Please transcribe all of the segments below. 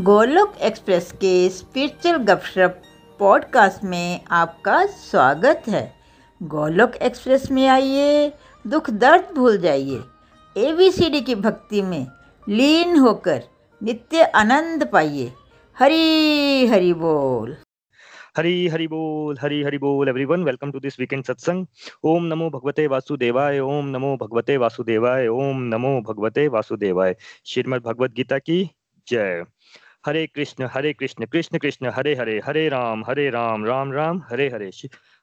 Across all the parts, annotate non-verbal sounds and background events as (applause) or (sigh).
Golok express के spiritual गपशप podcast में आपका स्वागत है। गोलोक एक्सप्रेस में आइए, दुख दर्द भूल जाइए। एबीसीडी की भक्ति में लीन होकर नित्य आनंद पाइए। हरी हरी बोल। हरी, हरि बोल, हरी, हरि बोल everyone welcome to this weekend satsang Om नमो भगवते वासुदेवाय, ओम नमो भगवते वासुदेवाय, ओम नमो भगवते वासुदेवाय। श्रीमद् भगवत गीता की जय। Hare Krishna Hare Krishna Krishna Krishna, Hare Hare Hare Ram Hare Ram Ram Ram, Hare Hare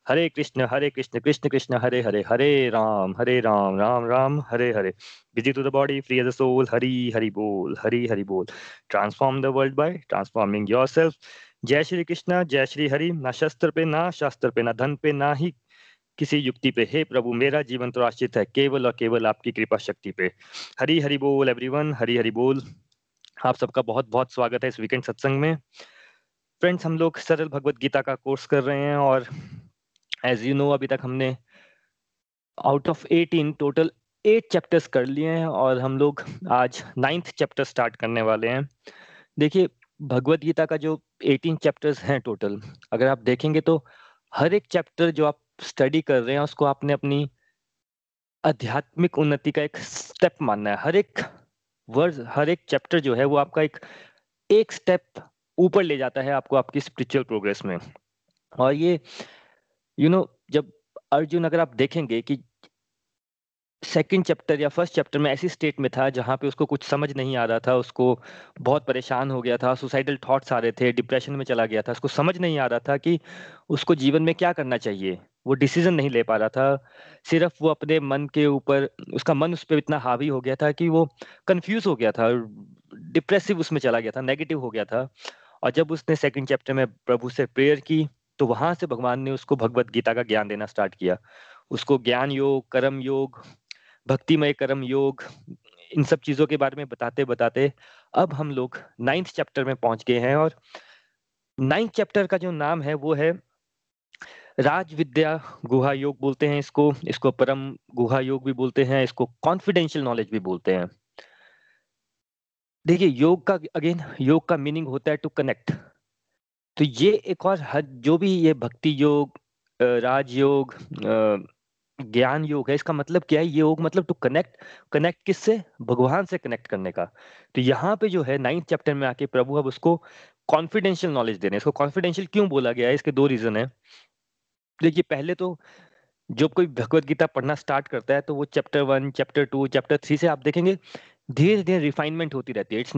Hare Krishna Hare Krishna Krishna Krishna, Hare Hare Hare Ram Hare Ram Ram Ram, Hare Hare. Busy to the body free a soul Hari Hari बोल, हरी हरि बोल। Transform the world by transforming yourself जय श्री कृष्ण, जय श्री हरि। ना शस्त्र पे ना शास्त्र पे, ना धन पे ना ही किसी युक्ति पे। हे प्रभु, मेरा जीवन तो आश्रित है, केवल और केवल आपकी कृपा शक्ति पे। हरी हरि बोल एवरीवन हरी हरि बोल। आप सबका बहुत बहुत स्वागत है इस वीकेंड सत्संग में। फ्रेंड्स हम लोग सरल भगवत गीता का कोर्स कर रहे हैं और एज यू नो अभी तक हमने out of 18 total eight chapters कर लिए हैं और हम लोग आज नाइन्थ चैप्टर स्टार्ट करने वाले हैं। देखिए, भगवत गीता का जो 18 चैप्टर्स हैं टोटल अगर आप देखेंगे तो हर एक चैप्टर जो आप स्टडी कर रहे हैं, उसको आपने अपनी आध्यात्मिक उन्नति का एक स्टेप मानना है। हर एक वर्ड हर एक चैप्टर जो है वो आपका एक एक स्टेप ऊपर ले जाता है आपको आपकी स्पिरिचुअल प्रोग्रेस में। और ये यू you नो know, जब अर्जुन अगर आप देखेंगे कि सेकंड चैप्टर या फ़र्स्ट चैप्टर में ऐसी स्टेट में था जहाँ पे उसको कुछ समझ नहीं आ रहा था, उसको बहुत परेशान हो गया था सुसाइडल थॉट्स आ रहे थे डिप्रेशन में चला गया था। उसको समझ नहीं आ रहा था कि उसको जीवन में क्या करना चाहिए। वो डिसीज़न नहीं ले पा रहा था। सिर्फ़ वो अपने मन के ऊपर, उसका मन उस पर इतना हावी हो गया था कि वो कंफ्यूज हो गया था डिप्रेसिव उसमें चला गया था नेगेटिव हो गया था। और जब उसने सेकंड चैप्टर में प्रभु से प्रेयर की तो वहाँ से भगवान ने उसको भगवत गीता का ज्ञान देना स्टार्ट किया। उसको ज्ञान योग, कर्म योग भक्तिमय कर्म योग, इन सब चीज़ों के बारे में बताते बताते अब हम लोग नाइन्थ चैप्टर में पहुँच गए हैं और नाइन्थ चैप्टर का जो नाम है, वो है राज विद्या गुहा योग बोलते हैं इसको इसको परम गुहा योग भी बोलते हैं, इसको कॉन्फिडेंशियल नॉलेज भी बोलते हैं। देखिए, योग का अगेन योग का मीनिंग होता है टू कनेक्ट तो ये एक और हद, जो भी ये भक्ति योग राजयोग ज्ञान योग है। इसका मतलब क्या है? ये योग मतलब टू कनेक्ट कनेक्ट किससे? भगवान से कनेक्ट करने का। तो यहाँ पे जो है नाइन्थ चैप्टर में आके प्रभु अब उसको कॉन्फिडेंशियल नॉलेज दे रहे हैं। इसको कॉन्फिडेंशियल क्यों बोला गया है? इसके दो रीजन है। देखिए, पहले तो जब कोई भगवत गीता पढ़ना स्टार्ट करता है तो वो chapter one chapter two chapter three से आप देखेंगे धीरे धीरे रिफाइनमेंट होती रहती है। इट्स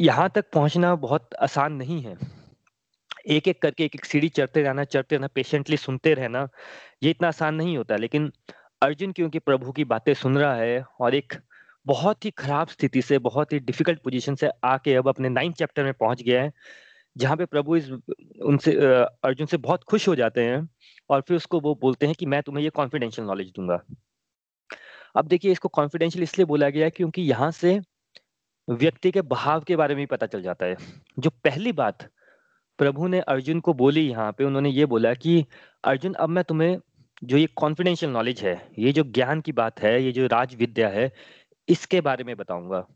यहाँ तक पहुँचना बहुत आसान नहीं है। एक एक करके एक एक सीढ़ी चढ़ते रहना चढ़ते रहना पेशेंटली सुनते रहना, ये इतना आसान नहीं होता। लेकिन अर्जुन क्योंकि प्रभु की बातें सुन रहा है और एक बहुत ही खराब स्थिति से, बहुत ही डिफ़िकल्ट पोजीशन से आके अब अपने नाइन्थ चैप्टर में पहुँच गया है, जहाँ पे प्रभु इस, उनसे अर्जुन से बहुत खुश हो जाते हैं और फिर उसको वो बोलते हैं कि मैं तुम्हें ये कॉन्फिडेंशियल नॉलेज दूँगा। अब देखिए, इसको कॉन्फिडेंशियल इसलिए बोला गया है क्योंकि यहाँ से व्यक्ति के भाव के बारे में भी पता चल जाता है। जो पहली बात प्रभु ने अर्जुन को बोली यहाँ पे, उन्होंने ये बोला कि, अर्जुन, अब मैं तुम्हें जो ये कॉन्फिडेंशियल नॉलेज है, ये जो ज्ञान की बात है, ये जो राज विद्या है, इसके बारे में बताऊँगा।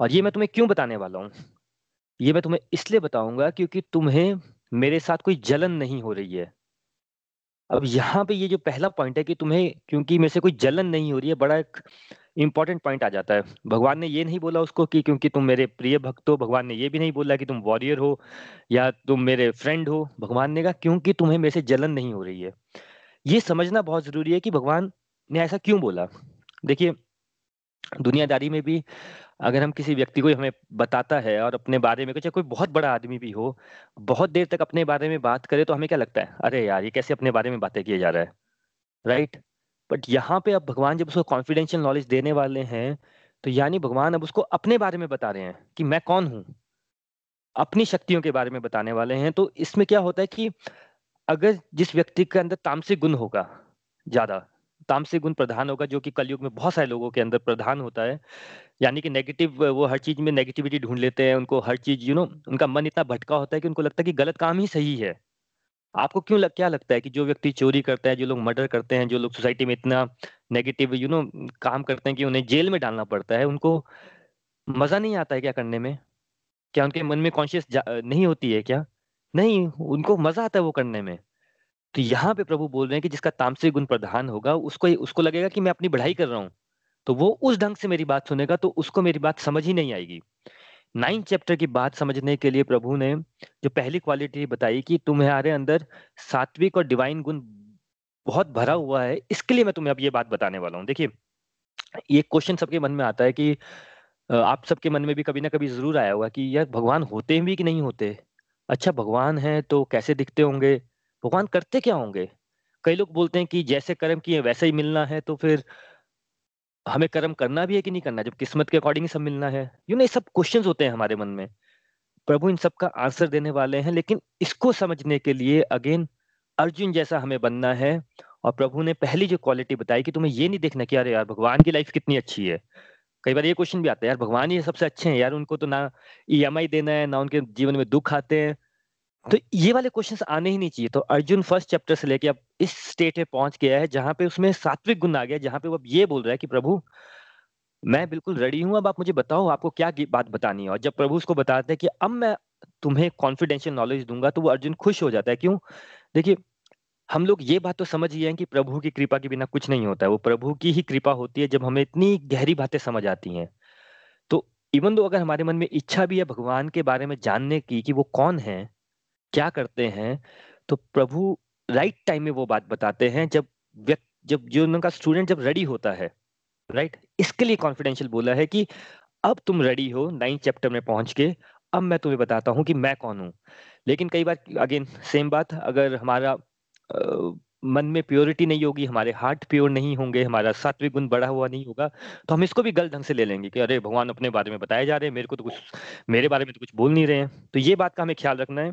और ये मैं तुम्हें क्यों बताने वाला हूँ? ये मैं तुम्हें इसलिए बताऊँगा क्योंकि तुम्हें मेरे साथ कोई जलन नहीं हो रही है। अब यहाँ पे ये जो पहला पॉइंट है कि तुम्हें, क्योंकि मेरे से कोई जलन नहीं हो रही है, बड़ा एक इंपॉर्टेंट पॉइंट आ जाता है। भगवान ने ये नहीं बोला उसको कि क्योंकि तुम मेरे प्रिय भक्त हो, भगवान ने ये भी नहीं बोला कि तुम वॉरियर हो या तुम मेरे फ्रेंड हो। भगवान ने कहा, क्योंकि तुम्हें मेरे से जलन नहीं हो रही है। ये समझना बहुत ज़रूरी है कि भगवान ने ऐसा क्यों बोला। देखिए, दुनियादारी में भी अगर हम किसी व्यक्ति को हमें बताता है और अपने बारे में, चाहे कोई बहुत बड़ा आदमी भी हो, बहुत देर तक अपने बारे में बात करे तो हमें क्या लगता है, अरे यार, ये कैसे अपने बारे में बातें किए जा रहा है? राइट बट यहाँ पे अब भगवान जब उसको कॉन्फिडेंशियल नॉलेज देने वाले हैं तो यानी भगवान अब उसको अपने बारे में बता रहे हैं कि मैं कौन हूँ। अपनी शक्तियों के बारे में बताने वाले हैं। तो इसमें क्या होता है कि अगर जिस व्यक्ति के अंदर तामसिक गुण होगा ज़्यादा, तामसिक गुण प्रधान होगा, जो कि कलयुग में बहुत सारे लोगों के अंदर प्रधान होता है, यानी कि नेगेटिव वो हर चीज़ में नेगेटिविटी ढूंढ लेते हैं, उनको हर चीज़ यू नो उनका मन इतना भटका होता है कि उनको लगता है कि गलत काम ही सही है। आपको क्यों लग, क्या लगता है कि जो व्यक्ति चोरी करता है जो लोग मर्डर करते हैं जो लोग सोसाइटी में इतना नेगेटिव यू नो काम करते हैं कि उन्हें जेल में डालना पड़ता है उनको मज़ा नहीं आता है क्या करने में? क्या उनके मन में कॉन्शियस नहीं होती है क्या? नहीं उनको मज़ा आता है वो करने में। तो यहाँ पे प्रभु बोल रहे हैं कि जिसका तामसिक गुण प्रधान होगा उसको उसको लगेगा कि मैं अपनी बढ़ाई कर रहा हूँ तो वो उस ढंग से मेरी बात सुनेगा तो उसको मेरी बात समझ ही नहीं आएगी। नाइन चैप्टर की बात समझने के लिए प्रभु ने जो पहली क्वालिटी बताई कि तुम्हारे अंदर सात्विक और डिवाइन गुण बहुत भरा हुआ है, इसके लिए मैं तुम्हें अब ये बात बताने वाला हूँ। देखिए, ये क्वेश्चन सबके मन में आता है कि आप सबके मन में भी कभी ना कभी ज़रूर आया होगा कि यार भगवान होते भी कि नहीं होते? अच्छा भगवान है तो कैसे दिखते होंगे? भगवान करते क्या होंगे? कई लोग बोलते हैं कि जैसे कर्म किए वैसे ही मिलना है तो फिर हमें कर्म करना भी है कि नहीं करना, जब किस्मत के अकॉर्डिंग सब मिलना है। यू नो ये सब क्वेश्चंस होते हैं हमारे मन में। प्रभु इन सब का आंसर देने वाले हैं, लेकिन इसको समझने के लिए अगेन अर्जुन जैसा हमें बनना है, और प्रभु ने पहली जो क्वालिटी बताई कि तुम्हें ये नहीं देखना कि अरे यार, भगवान की लाइफ कितनी अच्छी है। कई बार ये क्वेश्चन भी आता है, यार, भगवान ही सबसे अच्छे हैं, यार, उनको तो ना ई e देना है, ना उनके जीवन में दुख आते हैं। तो ये वाले क्वेश्चंस आने ही नहीं चाहिए। तो अर्जुन फ़र्स्ट चैप्टर से लेके अब इस स्टेट पे पहुँच गया है, जहाँ पे उसमें सात्विक गुण आ गया, जहाँ पे वो अब ये बोल रहा है कि प्रभु, मैं बिल्कुल रेडी हूँ, अब आप मुझे बताओ, आपको क्या बात बतानी है? और जब प्रभु उसको बताते हैं कि अब मैं तुम्हें कॉन्फिडेंशियल नॉलेज दूँगा तो वो अर्जुन खुश हो जाता है। क्यों? देखिए, हम लोग ये बात तो समझ ही हैं कि प्रभु की कृपा के बिना कुछ नहीं होता है। वो प्रभु की ही कृपा होती है, जब हमें इतनी गहरी बातें समझ आती हैं। तो इवन दो अगर हमारे मन में इच्छा भी है भगवान के बारे में जानने की कि वो कौन है क्या करते हैं तो प्रभु राइट टाइम में वो बात बताते हैं जब व्यक्ति जब जो उनका स्टूडेंट जब रेडी होता है राइट इसके लिए कॉन्फिडेंशियल बोला है कि अब तुम रेडी हो नाइन चैप्टर में पहुँच के अब मैं तुम्हें बताता हूँ कि मैं कौन हूँ। लेकिन कई बार अगेन सेम बात अगर हमारा आ, मन में प्योरिटी नहीं होगी हमारे हार्ट प्योर नहीं होंगे हमारा सात्विक गुण बढ़ा हुआ नहीं होगा तो हम इसको भी गलत ढंग से ले लेंगे कि अरे भगवान अपने बारे में बताए जा रहे हैं मेरे को तो कुछ मेरे बारे में तो कुछ बोल नहीं रहे हैं। तो ये बात का हमें ख्याल रखना है।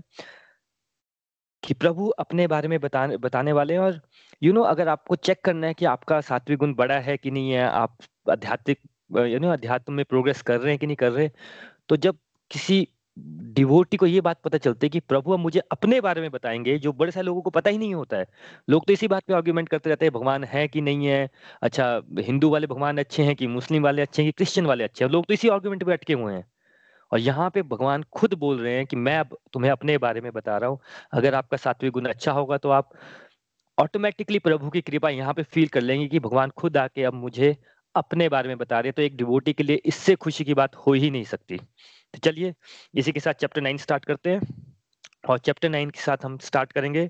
कि प्रभु अपने बारे में बताने बताने वाले हैं और यू नो अगर आपको चेक करना है कि आपका सात्विक गुण बड़ा है कि नहीं है, आप आध्यात्मिक यू नो अध्यात्म में प्रोग्रेस कर रहे हैं कि नहीं कर रहे तो जब किसी डिवोटी को ये बात पता चलती है कि प्रभु अब मुझे अपने बारे में बताएँगे, जो बड़े सारे लोगों को पता ही नहीं होता है। लोग तो इसी बात पे आर्ग्यूमेंट करते रहते हैं, भगवान है कि नहीं है अच्छा हिंदू वाले भगवान अच्छे हैं कि मुस्लिम वाले अच्छे हैं कि क्रिश्चियन वाले अच्छे हैं, लोग तो इसी आर्ग्यूमेंट पे अटके हुए हैं। और यहाँ पे भगवान खुद बोल रहे हैं कि मैं अब तुम्हें अपने बारे में बता रहा हूँ। अगर आपका सात्विक गुण अच्छा होगा तो आप ऑटोमेटिकली प्रभु की कृपा यहाँ पे फील कर लेंगे कि भगवान खुद आके अब मुझे अपने बारे में बता रहे तो एक डिवोटी के लिए इससे खुशी की बात हो ही नहीं सकती। तो चलिए, इसी के साथ चैप्टर नाइन स्टार्ट करते हैं और चैप्टर नाइन के साथ हम स्टार्ट करेंगे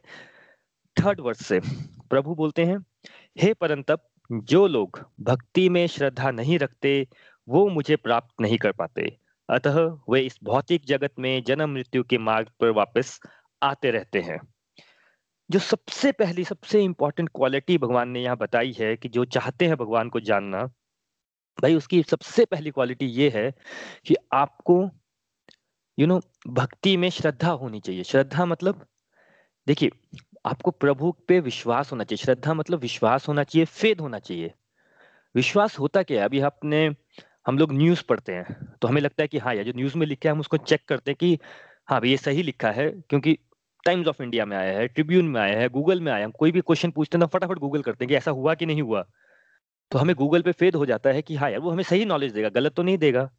थर्ड वर्ष से। प्रभु बोलते हैं, हे परंतप, जो लोग भक्ति में श्रद्धा नहीं रखते, वो मुझे प्राप्त नहीं कर पाते। अतः वे इस भौतिक जगत में जन्म मृत्यु के मार्ग पर वापस आते रहते हैं। जो सबसे पहली सबसे इंपॉर्टेंट क्वालिटी भगवान ने यहाँ बताई है कि जो चाहते हैं भगवान को जानना भाई उसकी सबसे पहली क्वालिटी ये है कि आपको यू you नो know, भक्ति में श्रद्धा होनी चाहिए। श्रद्धा मतलब देखिए आपको प्रभु पे विश्वास होना चाहिए। श्रद्धा मतलब विश्वास होना चाहिए फेद होना चाहिए। विश्वास होता क्या है? अभी आपने हम लोग न्यूज़ पढ़ते हैं। तो हमें लगता है कि हाँ यार, जो न्यूज़ में लिखा है, हम उसको चेक करते हैं कि हाँ ये सही लिखा है, क्योंकि टाइम्स ऑफ़ इंडिया में आया है ट्रिब्यून में आया है गूगल में आया है। कोई भी क्वेश्चन पूछते हैं तो फटाफट गूगल करते हैं कि ऐसा हुआ कि नहीं हुआ। तो हमें गूगल पे फेद हो जाता है कि हाँ यार, वो हमें सही नॉलेज देगा, गलत तो नहीं देगा।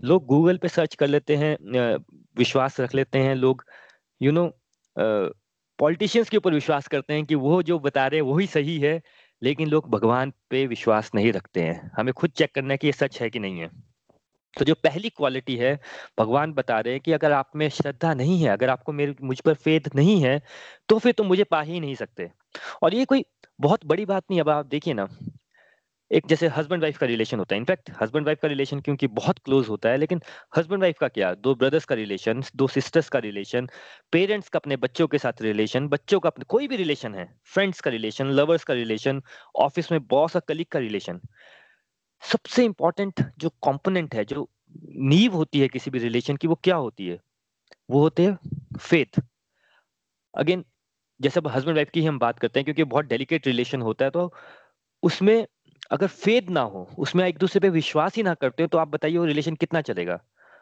लोग गूगल पे सर्च कर लेते हैं विश्वास रख लेते हैं लोग। यू नो पॉलिटिशियंस के ऊपर विश्वास करते हैं कि वो जो बता रहे हैं वही सही है। लेकिन लोग भगवान पे विश्वास नहीं रखते हैं। हमें खुद चेक करना है कि ये सच है कि नहीं है। तो जो पहली क्वालिटी है, भगवान बता रहे हैं कि अगर आप में श्रद्धा नहीं है, अगर आपको मेरे, मुझ पर फेद नहीं है तो फिर तुम मुझे पा ही नहीं सकते। और ये कोई बहुत बड़ी बात नहीं अब आप देखिए ना एक जैसे हस्बैंड वाइफ का रिलेशन होता है। इनफैक्ट हस्बैंड वाइफ का रिलेशन क्योंकि बहुत क्लोज होता है, लेकिन हस्बैंड वाइफ का क्या? दो ब्रदर्स का रिलेशन दो सिस्टर्स का रिलेशन पेरेंट्स का अपने बच्चों के साथ रिलेशन बच्चों का अपने कोई भी रिलेशन है फ्रेंड्स का रिलेशन लवर्स का रिलेशन ऑफ़िस में बॉस और कलीग का रिलेशन सबसे इंपॉर्टेंट जो कॉम्पोनेंट है, जो नींव होती है किसी भी रिलेशन की, वो क्या होती है? वो होते हैं फेथ अगेन जैसे हस्बैंड वाइफ की हम बात करते हैं, क्योंकि बहुत डेलिकेट रिलेशन होता है तो उसमें अगर फेद ना हो, उसमें एक दूसरे पे विश्वास ही ना करते हो तो आप बताइए वो रिलेशन कितना चलेगा?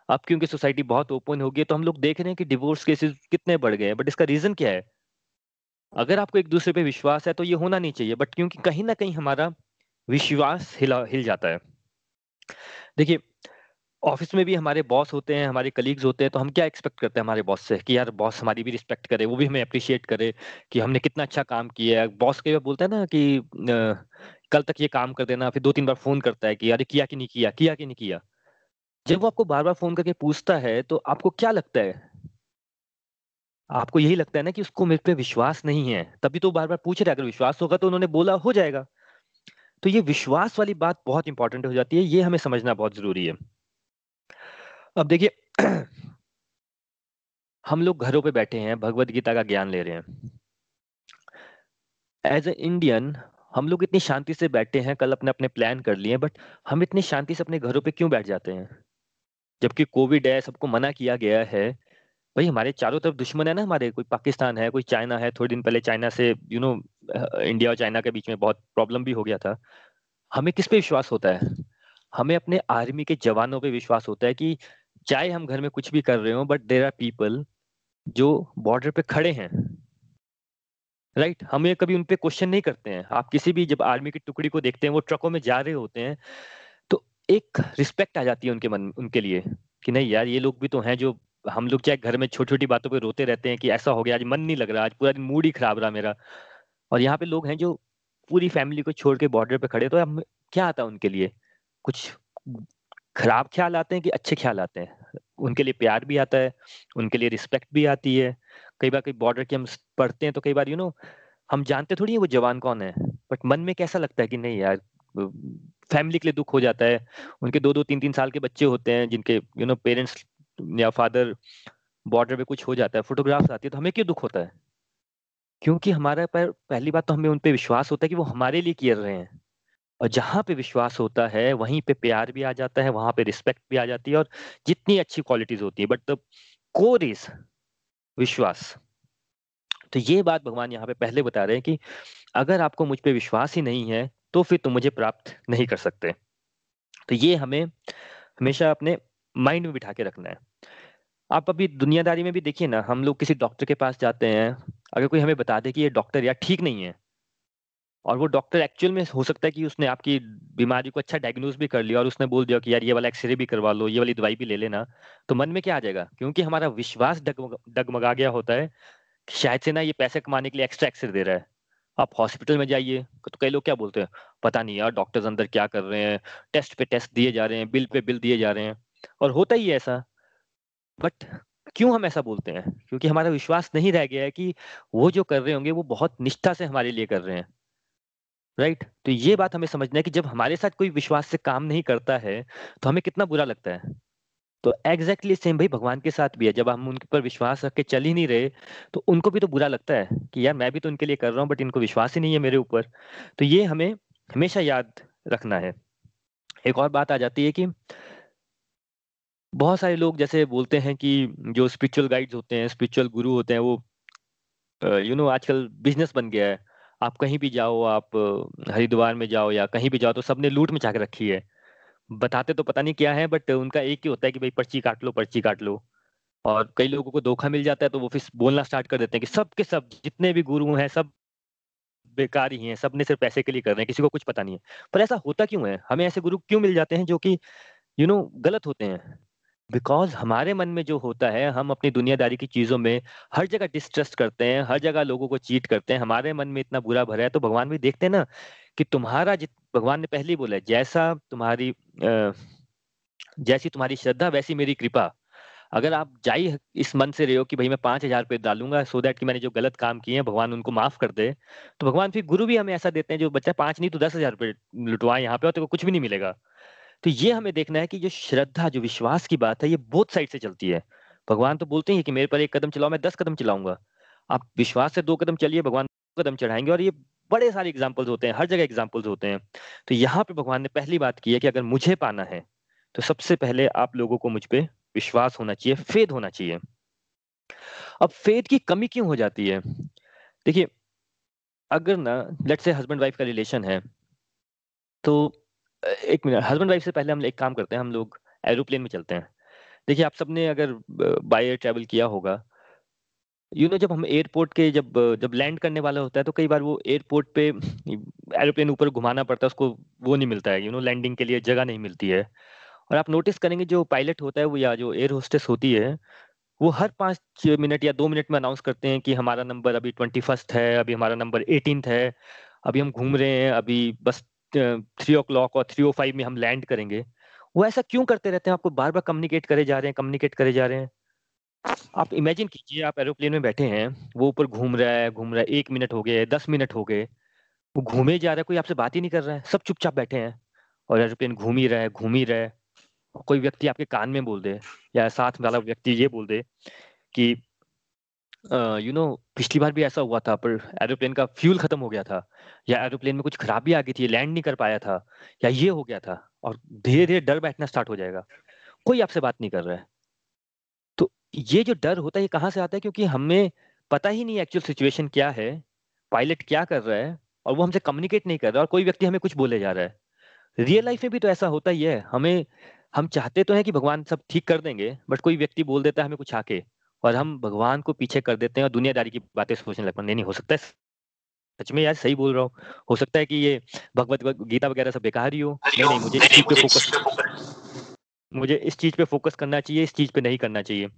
अब क्योंकि सोसाइटी बहुत ओपन हो गई तो हम लोग देख रहे हैं कि डिवोर्स केसेस कितने बढ़ गए हैं बट इसका रीजन क्या है? अगर आपको एक दूसरे पे विश्वास है तो ये होना नहीं चाहिए बट क्योंकि कहीं ना कहीं हमारा विश्वास हिला, हिल जाता है। देखिए ऑफ़िस में भी हमारे बॉस होते हैं, हमारे कलीग्स होते हैं तो हम क्या एक्सपेक्ट करते हैं हमारे बॉस से कि यार बॉस हमारी भी रिस्पेक्ट करे, वो भी हमें अप्रिशिएट करे कि हमने कितना अच्छा काम किया है। बॉस कई बार बोलता है ना कि कल तक ये काम कर देना, फिर दो तीन बार फ़ोन करता है कि, अरे, किया कि नहीं किया किया कि नहीं किया? जब वो आपको बार बार फ़ोन करके पूछता है तो आपको क्या लगता है? आपको यही लगता है ना कि उसको मेरे पे विश्वास नहीं है। तभी तो बार बार पूछ रहे अगर विश्वास होगा तो उन्होंने बोला, हो जाएगा। तो ये विश्वास वाली बात बहुत इंपॉर्टेंट हो जाती है, ये हमें समझना बहुत ज़रूरी है। अब देखिए, (clears throat) हम लोग घरों पे बैठे हैं भगवत गीता का ज्ञान ले रहे हैं। एज ए इंडियन हम लोग इतनी शांति से बैठे हैं, कल अपने अपने प्लान कर लिए बट हम इतनी शांति से अपने घरों पे क्यों बैठ जाते हैं? जबकि कोविड है, सबको मना किया गया है। भाई, हमारे चारों तरफ़ दुश्मन है ना हमारे, कोई पाकिस्तान है, कोई चाइना है, थोड़े दिन पहले चाइना से यू नो इंडिया और चाइना के बीच में बहुत प्रॉब्लम भी हो गया था। हमें किस पे विश्वास होता है? हमें अपने आर्मी के जवानों पे विश्वास होता है कि चाहे हम घर में कुछ भी कर रहे हो बट देर आर पीपल जो बॉर्डर पे खड़े हैं। Right right? ये कभी उन पे क्वेश्चन नहीं करते हैं। आप किसी भी जब आर्मी की टुकड़ी को देखते हैं, वो ट्रकों में जा रहे होते हैं तो एक रिस्पेक्ट आ जाती है उनके मन, उनके लिए कि नहीं यार, ये लोग भी तो हैं जो हम लोग चाहे घर में छोटी छोटी बातों पे रोते रहते हैं कि ऐसा हो गया, आज मन नहीं लग रहा, आज पूरा दिन मूड ही खराब रहा मेरा। और यहाँ पे लोग हैं जो पूरी फैमिली को छोड़ के बॉर्डर पे खड़े तो अब क्या आता है उनके लिए? कुछ खराब ख्याल आते हैं कि अच्छे ख्याल आते हैं? उनके लिए प्यार भी आता है, उनके लिए रिस्पेक्ट भी आती है। कई बार कई बॉर्डर के हम पढ़ते हैं तो कई बार यू नो हम जानते थोड़ी है वो जवान कौन है बट मन में कैसा लगता है कि नहीं यार फैमिली के लिए दुख हो जाता है। उनके दो दो, तीन तीन साल के बच्चे होते हैं जिनके यू नो पेरेंट्स या फादर बॉर्डर पे कुछ हो जाता है फोटोग्राफ्स आती है तो हमें क्यों दुख होता है? क्योंकि हमारा पर पहली बात तो हमें उन पर विश्वास होता है कि वो हमारे लिए कर रहे हैं। और जहाँ पे विश्वास होता है, वहीं पे प्यार भी आ जाता है, वहाँ पे रिस्पेक्ट भी आ जाती है और जितनी अच्छी क्वालिटीज होती है बट द कोर इज़ विश्वास। तो ये बात भगवान यहाँ पे पहले बता रहे हैं कि अगर आपको मुझ पर विश्वास ही नहीं है तो फिर तुम मुझे प्राप्त नहीं कर सकते। तो ये हमें हमेशा अपने माइंड में बिठा के रखना है। आप अभी दुनियादारी में भी देखिए ना, हम लोग किसी डॉक्टर के पास जाते हैं, अगर कोई हमें बता दे कि ये डॉक्टर यार ठीक नहीं है और वो डॉक्टर एक्चुअल में हो सकता है कि उसने आपकी बीमारी को अच्छा डायग्नोज भी कर लिया और उसने बोल दिया कि यार ये वाला एक्सरे भी करवा लो, ये वाली दवाई भी ले लेना। तो मन में क्या आ जाएगा? क्योंकि हमारा विश्वास डगमगा गया होता है कि शायद से ना ये पैसे कमाने के लिए एक्स्ट्रा एक्सरे दे रहा है। आप हॉस्पिटल में जाइए तो कई लोग क्या बोलते हैं? पता नहीं यार डॉक्टर्स अंदर क्या कर रहे हैं टेस्ट पे टेस्ट दिए जा रहे हैं बिल पे बिल दिए जा रहे हैं। और होता ही है ऐसा। बट क्यों हम ऐसा बोलते हैं? क्योंकि हमारा विश्वास नहीं रह गया है कि वो जो कर रहे होंगे वो बहुत निष्ठा से हमारे लिए कर रहे हैं। Right right? तो ये बात हमें समझना है कि जब हमारे साथ कोई विश्वास से काम नहीं करता है तो हमें कितना बुरा लगता है। तो एग्जैक्टली exactly सेम भाई भगवान के साथ भी है। जब हम उनके पर विश्वास रख के चल ही नहीं रहे तो उनको भी तो बुरा लगता है कि यार मैं भी तो उनके लिए कर रहा हूँ बट इनको विश्वास ही नहीं है मेरे ऊपर। तो ये हमें हमेशा याद रखना है। एक और बात आ जाती है कि बहुत सारे लोग जैसे बोलते हैं कि जो स्पिरिचुअल गाइड्स होते हैं स्पिरिचुअल गुरु होते हैं, वो यू नो आजकल बिज़नेस बन गया है। आप कहीं भी जाओ, आप हरिद्वार में जाओ या कहीं भी जाओ तो सबने लूट मचा के रखी है। बताते तो पता नहीं क्या है बट उनका एक ही होता है कि भाई पर्ची काट लो, पर्ची काट लो। और कई लोगों को धोखा मिल जाता है तो वो फिर बोलना स्टार्ट कर देते हैं कि सब के सब, जितने भी गुरु हैं, सब बेकार ही हैं सबने सिर्फ़ पैसे के लिए कर रहे हैं, किसी को कुछ पता नहीं है। पर ऐसा होता क्यों है? हमें ऐसे गुरु क्यों मिल जाते हैं जो कि यू नो गलत होते हैं? बिकॉज़ हमारे मन में जो होता है, हम अपनी दुनियादारी की चीज़ों में हर जगह डिस्ट्रस्ट करते हैं, हर जगह लोगों को चीट करते हैं, हमारे मन में इतना बुरा भरा है तो भगवान भी देखते हैं ना कि तुम्हारा जित, भगवान ने पहले ही बोला जैसा तुम्हारी जैसी तुम्हारी श्रद्धा, वैसी मेरी कृपा। अगर आप जाई इस मन से रहे हो कि भाई मैं पाँच हज़ार रुपये डालूँगा सो दैट कि मैंने जो गलत काम किए हैं, भगवान उनको माफ़ कर दे तो भगवान फिर गुरु भी हमें ऐसा देते हैं, जो बच्चा पाँच नहीं तो दस हज़ार रुपये लुटवाए यहाँ पे और तो कुछ भी नहीं मिलेगा। तो ये हमें देखना है कि जो श्रद्धा, जो विश्वास की बात है, ये बोथ साइड से चलती है। भगवान तो बोलते हैं कि मेरे पर एक कदम चलाओ, मैं दस कदम चलाऊँगा। आप विश्वास से दो कदम चलिए, भगवान दो कदम चढ़ाएँगे और ये बड़े सारे एग्जाम्पल्स होते हैं, हर जगह एग्जाम्पल्स होते हैं। तो यहाँ पे भगवान ने पहली बात की है कि अगर मुझे पाना है तो सबसे पहले आप लोगों को मुझ पर विश्वास होना चाहिए फेद होना चाहिए। अब फेद की कमी क्यों हो जाती है? देखिए, अगर ना लेट से हस्बैंड वाइफ का रिलेशन है तो एक मिनट हस्बैंड वाइफ से पहले हम एक काम करते हैं, हम लोग एरोप्लेन में चलते हैं। देखिए, आप सबने अगर बाय एयर ट्रैवल किया होगा यू नो जब हम एयरपोर्ट के जब जब लैंड करने वाला होता है तो कई बार वो एयरपोर्ट पे एरोप्लेन ऊपर घुमाना पड़ता है, उसको वो नहीं मिलता है यू नो लैंडिंग के लिए जगह नहीं मिलती है। और आप नोटिस करेंगे, जो पायलट होता है, वो या जो एयर होस्टेस होती है, वो हर पाँच मिनट या दो मिनट में अनाउंस करते हैं कि हमारा नंबर अभी ट्वेंटी फ़र्स्ट है, अभी हमारा नंबर एटीन है, अभी हम घूम रहे हैं, अभी बस थ्री ओ क्लॉक और थ्री ओ फाइव में हम लैंड करेंगे। वो ऐसा क्यों करते रहते हैं? आपको बार बार कम्युनिकेट करे जा रहे हैं कम्युनिकेट करे जा रहे हैं। आप इमेजिन कीजिए, आप एरोप्लेन में बैठे हैं, वो ऊपर घूम रहा है, घूम रहा है, एक मिनट हो गए, दस मिनट हो गए, वो घूमे जा रहा है, कोई आपसे बात ही नहीं कर रहा है, सब चुपचाप बैठे हैं और एरोप्लेन घूम ही रहा है, घूम ही रहा है। कोई व्यक्ति आपके कान में बोल दे या साथ वाला व्यक्ति ये बोल दे कि यू नो पिछली बार भी ऐसा हुआ था, पर एरोप्लेन का फ्यूल खत्म हो गया था, या एरोप्लेन में कुछ खराबी आ गई थी लैंड नहीं कर पाया था, या ये हो गया था, और धीरे धीरे डर बैठना स्टार्ट हो जाएगा। कोई आपसे बात नहीं कर रहा है। तो ये जो डर होता है, ये कहाँ से आता है? क्योंकि हमें पता ही नहीं एक्चुअल सिचुएशन क्या है पायलट क्या कर रहा है, और वो हमसे कम्युनिकेट नहीं कर रहा, और कोई व्यक्ति हमें कुछ बोले जा रहा है। रियल लाइफ में भी तो ऐसा होता ही है, हमें, हम चाहते तो हैं कि भगवान सब ठीक कर देंगे बट कोई व्यक्ति बोल देता है हमें कुछ आके। और हम भगवान को पीछे कर देते हैं और दुनियादारी की बातें सोचने लगते हैं। नहीं नहीं हो सकता है। सच में यार सही बोल रहा हूँ। हो सकता है कि ये भगवत गीता वगैरह सब बेकार ही हो। नहीं नहीं मुझे इस चीज़ पे फोकस मुझे इस चीज़ पे फोकस करना चाहिए इस चीज़ पे नहीं करना चाहिए।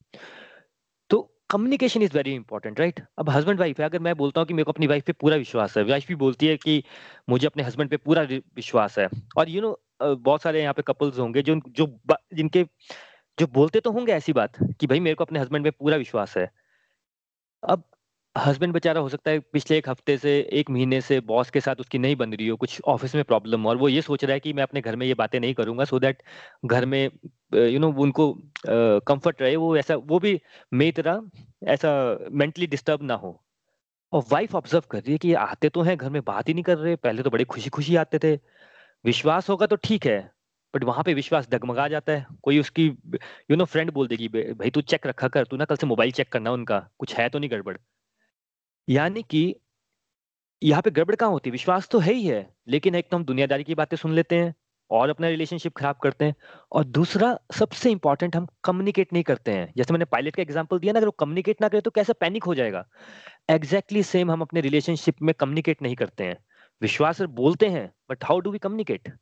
तो communication is very important right अब हस्बैंड वाइफ है अगर मैं बोलता हूँ कि मेरे को अपनी वाइफ पे पूरा विश्वास है वाइफ भी बोलती है कि मुझे अपने हस्बैंड पे पूरा विश्वास है। और यू you नो know, बहुत सारे यहाँ पे कपल्स होंगे जो जो जिनके जो बोलते तो होंगे ऐसी बात कि भाई मेरे को अपने हस्बैंड पे पूरा विश्वास है। अब हस्बैंड बेचारा हो सकता है पिछले एक हफ़्ते से, एक महीने से बॉस के साथ उसकी नहीं बन रही हो, कुछ ऑफ़िस में प्रॉब्लम और वो ये सोच रहा है कि मैं अपने घर में ये बातें नहीं करूँगा सो दैट घर में यू नो उनको कंफर्ट रहे, वो ऐसा, वो भी मेरी तरह ऐसा मेंटली डिस्टर्ब ना हो। और वाइफ ऑब्ज़र्व कर रही है कि आते तो हैं, घर में बात ही नहीं कर रहे, पहले तो बड़े खुशी खुशी आते थे। विश्वास होगा तो ठीक है बट वहाँ पे विश्वास डगमगा जाता है। कोई उसकी यू नो फ्रेंड बोल देगी भाई तू चेक रखा कर, तू ना कल से मोबाइल चेक करना उनका, कुछ है तो नहीं गड़बड़। यानी कि यहाँ पे गड़बड़ कहाँ होती है? विश्वास तो है ही है, लेकिन एक तो हम दुनियादारी की बातें सुन लेते हैं और अपना रिलेशनशिप खराब करते हैं। और दूसरा, सबसे इंपॉर्टेंट हम कम्युनिकेट नहीं करते हैं। जैसे मैंने पायलट का एग्जांपल दिया ना, अगर वो कम्युनिकेट ना करे तो कैसे पैनिक हो जाएगा? एग्जैक्टली exactly सेम हम अपने रिलेशनशिप में कम्युनिकेट नहीं करते हैं। विश्वास बोलते हैं but how do we communicate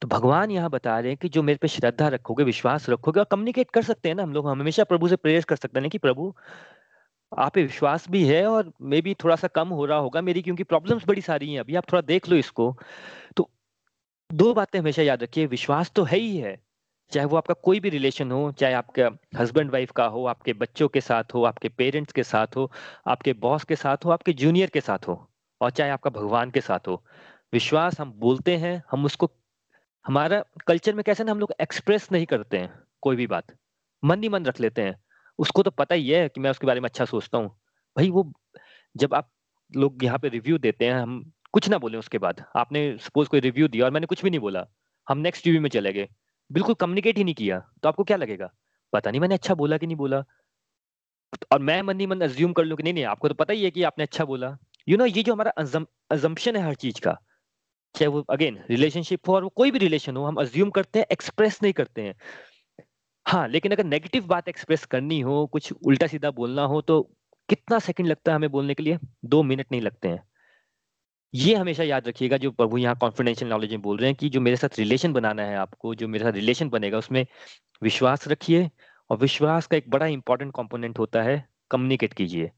तो भगवान यहाँ बता रहे हैं कि जो मेरे पे श्रद्धा रखोगे, विश्वास रखोगे और कम्युनिकेट कर सकते हैं ना हम लोग हमेशा प्रभु से प्रेयर कर सकते हैं कि प्रभु, आप पे विश्वास भी है और मे भी थोड़ा सा कम हो रहा होगा मेरी क्योंकि प्रॉब्लम्स बड़ी सारी हैं अभी, आप थोड़ा देख लो इसको। तो दो बातें हमेशा याद रखिए, विश्वास तो है ही है, चाहे वो आपका कोई भी रिलेशन हो, चाहे आपका हस्बैंड वाइफ का हो, आपके बच्चों के साथ हो, आपके पेरेंट्स के साथ हो, आपके बॉस के साथ हो, आपके जूनियर के साथ हो और चाहे आपका भगवान के साथ हो। विश्वास हम बोलते हैं, हम उसको हमारा कल्चर में कैसे ना हम लोग एक्सप्रेस नहीं करते हैं कोई भी बात। मन ही मन रख लेते हैं। उसको तो पता ही है कि मैं उसके बारे में अच्छा सोचता हूँ। भाई वो जब आप लोग यहाँ पे रिव्यू देते हैं हम कुछ ना बोले उसके बाद। आपने सपोज़ कोई रिव्यू दिया और मैंने कुछ भी नहीं बोला हम नेक्स्ट रिव्यू में चले गए। बिल्कुल कम्युनिकेट ही नहीं किया तो आपको क्या लगेगा? पता नहीं मैंने अच्छा बोला कि नहीं बोला। और मैं मन ही मन अज्यूम कर लूँ कि नहीं नहीं आपको तो पता ही है कि आपने अच्छा बोला। यू you नो know, ये जो हमारा अजम्पशन है हर चीज़ का चाहे वो अगेन रिलेशनशिप हो और वो कोई भी रिलेशन हो, हम अज्यूम करते हैं एक्सप्रेस नहीं करते हैं। हाँ लेकिन अगर नेगेटिव बात एक्सप्रेस करनी हो, कुछ उल्टा सीधा बोलना हो तो कितना सेकंड लगता है हमें बोलने के लिए? दो मिनट नहीं लगते हैं। ये हमेशा याद रखिएगा जो प्रभु यहाँ कॉन्फिडेंशियल नॉलेज में बोल रहे हैं कि जो मेरे साथ रिलेशन बनाना है आपको, जो मेरे साथ रिलेशन बनेगा, उसमें विश्वास रखिए और विश्वास का एक बड़ा इंपॉर्टेंट कॉम्पोनेंट होता है कम्युनिकेट कीजिए।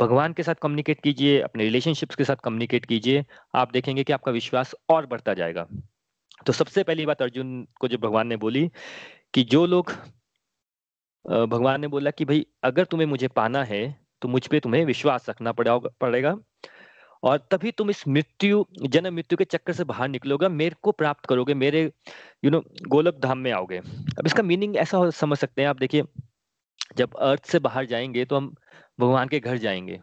भगवान के साथ कम्युनिकेट कीजिए, अपने रिलेशनशिप्स के साथ कम्युनिकेट कीजिए, आप देखेंगे कि आपका विश्वास और बढ़ता जाएगा। तो सबसे पहली बात अर्जुन को जो भगवान ने बोली कि जो लोग भगवान ने बोला कि भाई, अगर तुम्हें मुझे पाना है तो मुझ पे तुम्हें विश्वास रखना पड़ेगा। और तभी तुम इस मृत्यु, जन्म मृत्यु के चक्कर से बाहर निकलोगे मेरे को प्राप्त करोगे, मेरे यू नो गोलक धाम में आओगे। अब इसका मीनिंग ऐसा समझ सकते हैं आप। देखिए, जब अर्थ से बाहर जाएँगे तो हम भगवान के घर जाएँगे।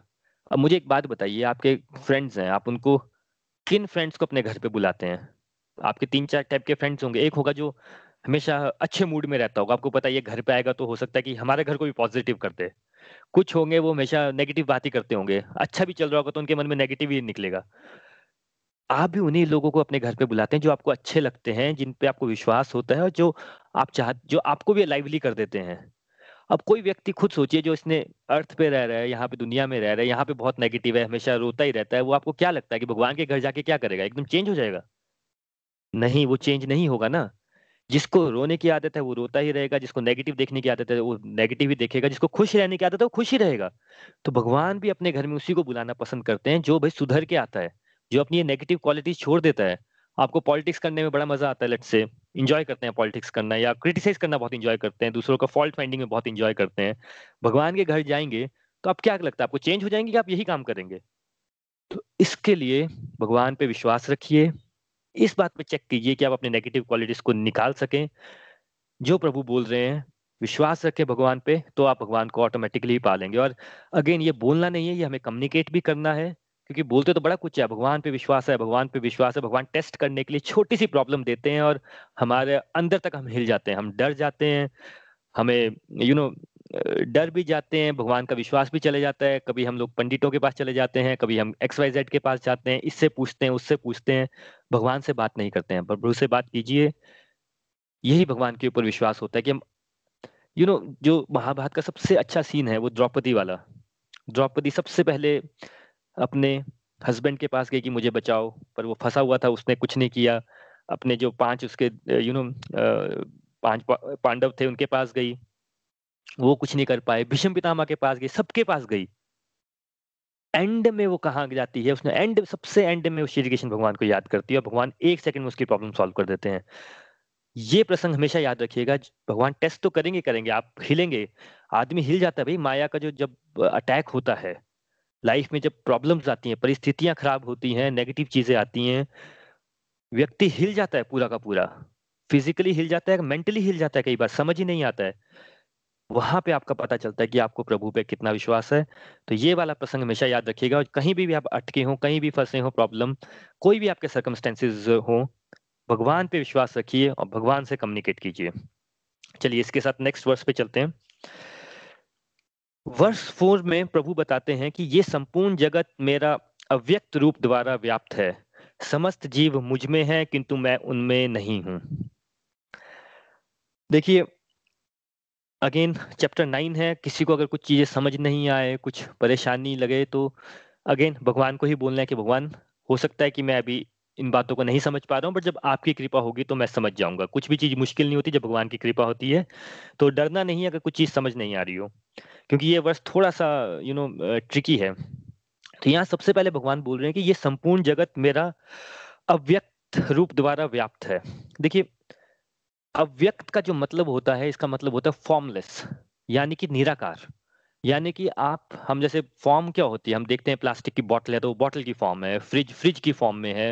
अब मुझे एक बात बताइए, आपके फ्रेंड्स हैं, आप उनको किन फ्रेंड्स को अपने घर पे बुलाते हैं? आपके तीन चार टाइप के फ्रेंड्स होंगे। एक होगा जो हमेशा अच्छे मूड में रहता होगा। आपको पता है, ये घर पे आएगा तो हो सकता है कि हमारे घर को भी पॉजिटिव करते कुछ होंगे, वो हमेशा नेगेटिव बात ही करते होंगे। अच्छा भी चल रहा होगा तो उनके मन में नेगेटिव ही निकलेगा। आप भी उन्हीं लोगों को अपने घर पे बुलाते हैं जो आपको अच्छे लगते हैं, जिन पे आपको विश्वास होता है और जो आप चाह, जो आपको भी लाइवली कर देते हैं। अब कोई व्यक्ति खुद सोचिए जो इसने अर्थ पे रह रहा है, यहाँ पे दुनिया में रह रहा है, यहाँ पे बहुत नेगेटिव है, हमेशा रोता ही रहता है, वो आपको क्या लगता है कि भगवान के घर जाके क्या करेगा? एकदम चेंज हो जाएगा? नहीं, वो चेंज नहीं होगा ना। जिसको रोने की आदत है, वो रोता ही रहेगा, जिसको नेगेटिव देखने की आदत है, वो नेगेटिव ही देखेगा, जिसको खुश रहने की आदत है, वो खुश ही रहेगा। तो भगवान भी अपने घर में उसी को बुलाना पसंद करते हैं, जो भाई सुधर के आता है, जो अपनी ये नेगेटिव क्वालिटीज छोड़ देता है। आपको पॉलिटिक्स करने में बड़ा मज़ा आता है लेट से इंजॉय करते हैं पॉलिटिक्स करना या क्रिटिसाइज करना बहुत इंजॉय करते हैं, दूसरों का फॉल्ट फाइंडिंग में बहुत इंजॉय करते हैं। भगवान के घर जाएँगे तो आप क्या लगता है? आपको चेंज हो जाएँगे कि आप यही काम करेंगे? तो इसके लिए भगवान पे विश्वास रखिए। इस बात पे चेक कीजिए कि आप अपने नेगेटिव क्वालिटीज को निकाल सकें। जो प्रभु बोल रहे हैं, विश्वास रखें भगवान पे तो आप भगवान को ऑटोमेटिकली पा लेंगे और अगेन ये बोलना नहीं है, ये हमें कम्युनिकेट भी करना है। क्योंकि बोलते तो बड़ा कुछ है, भगवान पे विश्वास है, भगवान पे विश्वास है, भगवान टेस्ट करने के लिए छोटी सी प्रॉब्लम देते हैं और हमारे अंदर तक हम हिल जाते हैं, हम डर जाते हैं, हमें यू नो डर भी जाते हैं, भगवान का विश्वास भी चले जाता है, कभी हम लोग पंडितों के पास चले जाते हैं, कभी हम एक्स वाई जेड के पास जाते हैं, इससे पूछते हैं, उससे पूछते हैं, भगवान से बात नहीं करते हैं, प्रभु से बात कीजिए, यही भगवान के ऊपर विश्वास होता है कि हम यू नो जो महाभारत का सबसे अच्छा सीन है वो द्रौपदी वाला, द्रौपदी सबसे पहले अपने हस्बैंड के पास गई कि मुझे बचाओ, पर वो फंसा हुआ था, उसने कुछ नहीं किया। अपने जो पाँच उसके यू नो पाँच पांडव थे उनके पास गई। वो कुछ नहीं कर पाए। भीष्म पितामह के पास गई, सबके पास गई। एंड में वो कहा जाती है? उसने एंड सबसे एंड में श्री कृष्ण भगवान को याद करती है और भगवान एक सेकंड में उसकी प्रॉब्लम सॉल्व कर देते हैं। ये प्रसंग हमेशा याद रखिएगा। भगवान टेस्ट तो करेंगे करेंगे। आप हिलेंगे। आदमी हिल जाता है भाई। माया का जो जब अटैक होता है लाइफ में जब प्रॉब्लम्स आती हैं परिस्थितियाँ खराब होती हैं नेगेटिव चीज़ें आती हैं व्यक्ति हिल जाता है पूरा का पूरा। फिजिकली हिल जाता है मेंटली हिल जाता है कई बार समझ ही नहीं आता है। वहाँ पे आपका पता चलता है कि आपको प्रभु पे कितना विश्वास है। तो ये वाला प्रसंग हमेशा याद रखिएगा और कहीं भी, भी आप अटके हो कहीं भी फंसे हो प्रॉब्लम कोई भी आपके सर्कमस्टेंसेज हो भगवान पे विश्वास रखिए और भगवान से कम्युनिकेट कीजिए। चलिए इसके साथ नेक्स्ट वर्ष पे चलते हैं। वर्ष फोर में प्रभु बताते हैं कि ये संपूर्ण जगत मेरा अव्यक्त रूप द्वारा व्याप्त है। समस्त जीव मुझमें है, किंतु मैं उनमें नहीं हूँ। देखिए, अगेन चैप्टर नाइन है। किसी को अगर कुछ चीज़ें समझ नहीं आए, कुछ परेशानी लगे तो अगेन, भगवान को ही बोलना है कि, भगवान, हो सकता है कि मैं अभी इन बातों को नहीं समझ पा रहा हूँ, बट जब आपकी कृपा होगी तो मैं समझ जाऊँगा। कुछ भी चीज़ मुश्किल नहीं होती, जब भगवान की कृपा होती है तो डरना नहीं अगर कुछ चीज़ समझ नहीं आ रही हो, क्योंकि ये वर्ष थोड़ा सा यू नो ट्रिकी है। तो यहाँ सबसे पहले भगवान बोल रहे हैं कि ये संपूर्ण जगत मेरा अव्यक्त रूप द्वारा व्याप्त है। देखिए, अव्यक्त का जो मतलब होता है, इसका मतलब होता है फॉर्मलेस यानी कि निराकार। यानी कि आप, हम जैसे फॉर्म क्या होती है? हम देखते हैं प्लास्टिक की बॉटल है तो बॉटल की फॉर्म है फ्रिज फ्रिज की फॉर्म में है।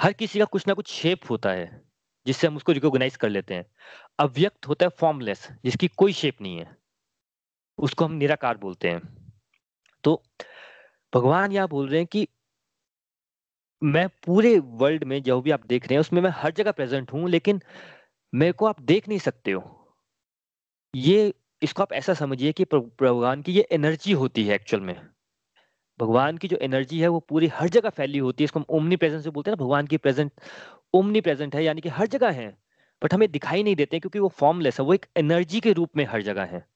हर किसी का कुछ ना कुछ शेप होता है, जिससे हम उसको रिकॉग्नाइज कर लेते हैं। अव्यक्त होता है फॉर्मलेस जिसकी कोई शेप नहीं है। उसको हम निराकार बोलते हैं। तो भगवान यह बोल रहे हैं कि मैं पूरे वर्ल्ड में जो भी आप देख रहे हैं, उसमें मैं हर जगह प्रेजेंट हूँ, लेकिन मेरे को आप देख नहीं सकते हो। ये इसको आप ऐसा समझिए कि भगवान की ये एनर्जी होती है एक्चुअल में। भगवान की जो एनर्जी है वो पूरी हर जगह फैली होती है। इसको हम ओमनी प्रेजेंस से बोलते हैं ना, भगवान की प्रेजेंट ओमनी प्रेजेंट है, यानी कि हर जगह है। बट हमें दिखाई नहीं देते क्योंकि वो फॉर्मलेस है, वो एक एनर्जी के रूप में हर जगह है।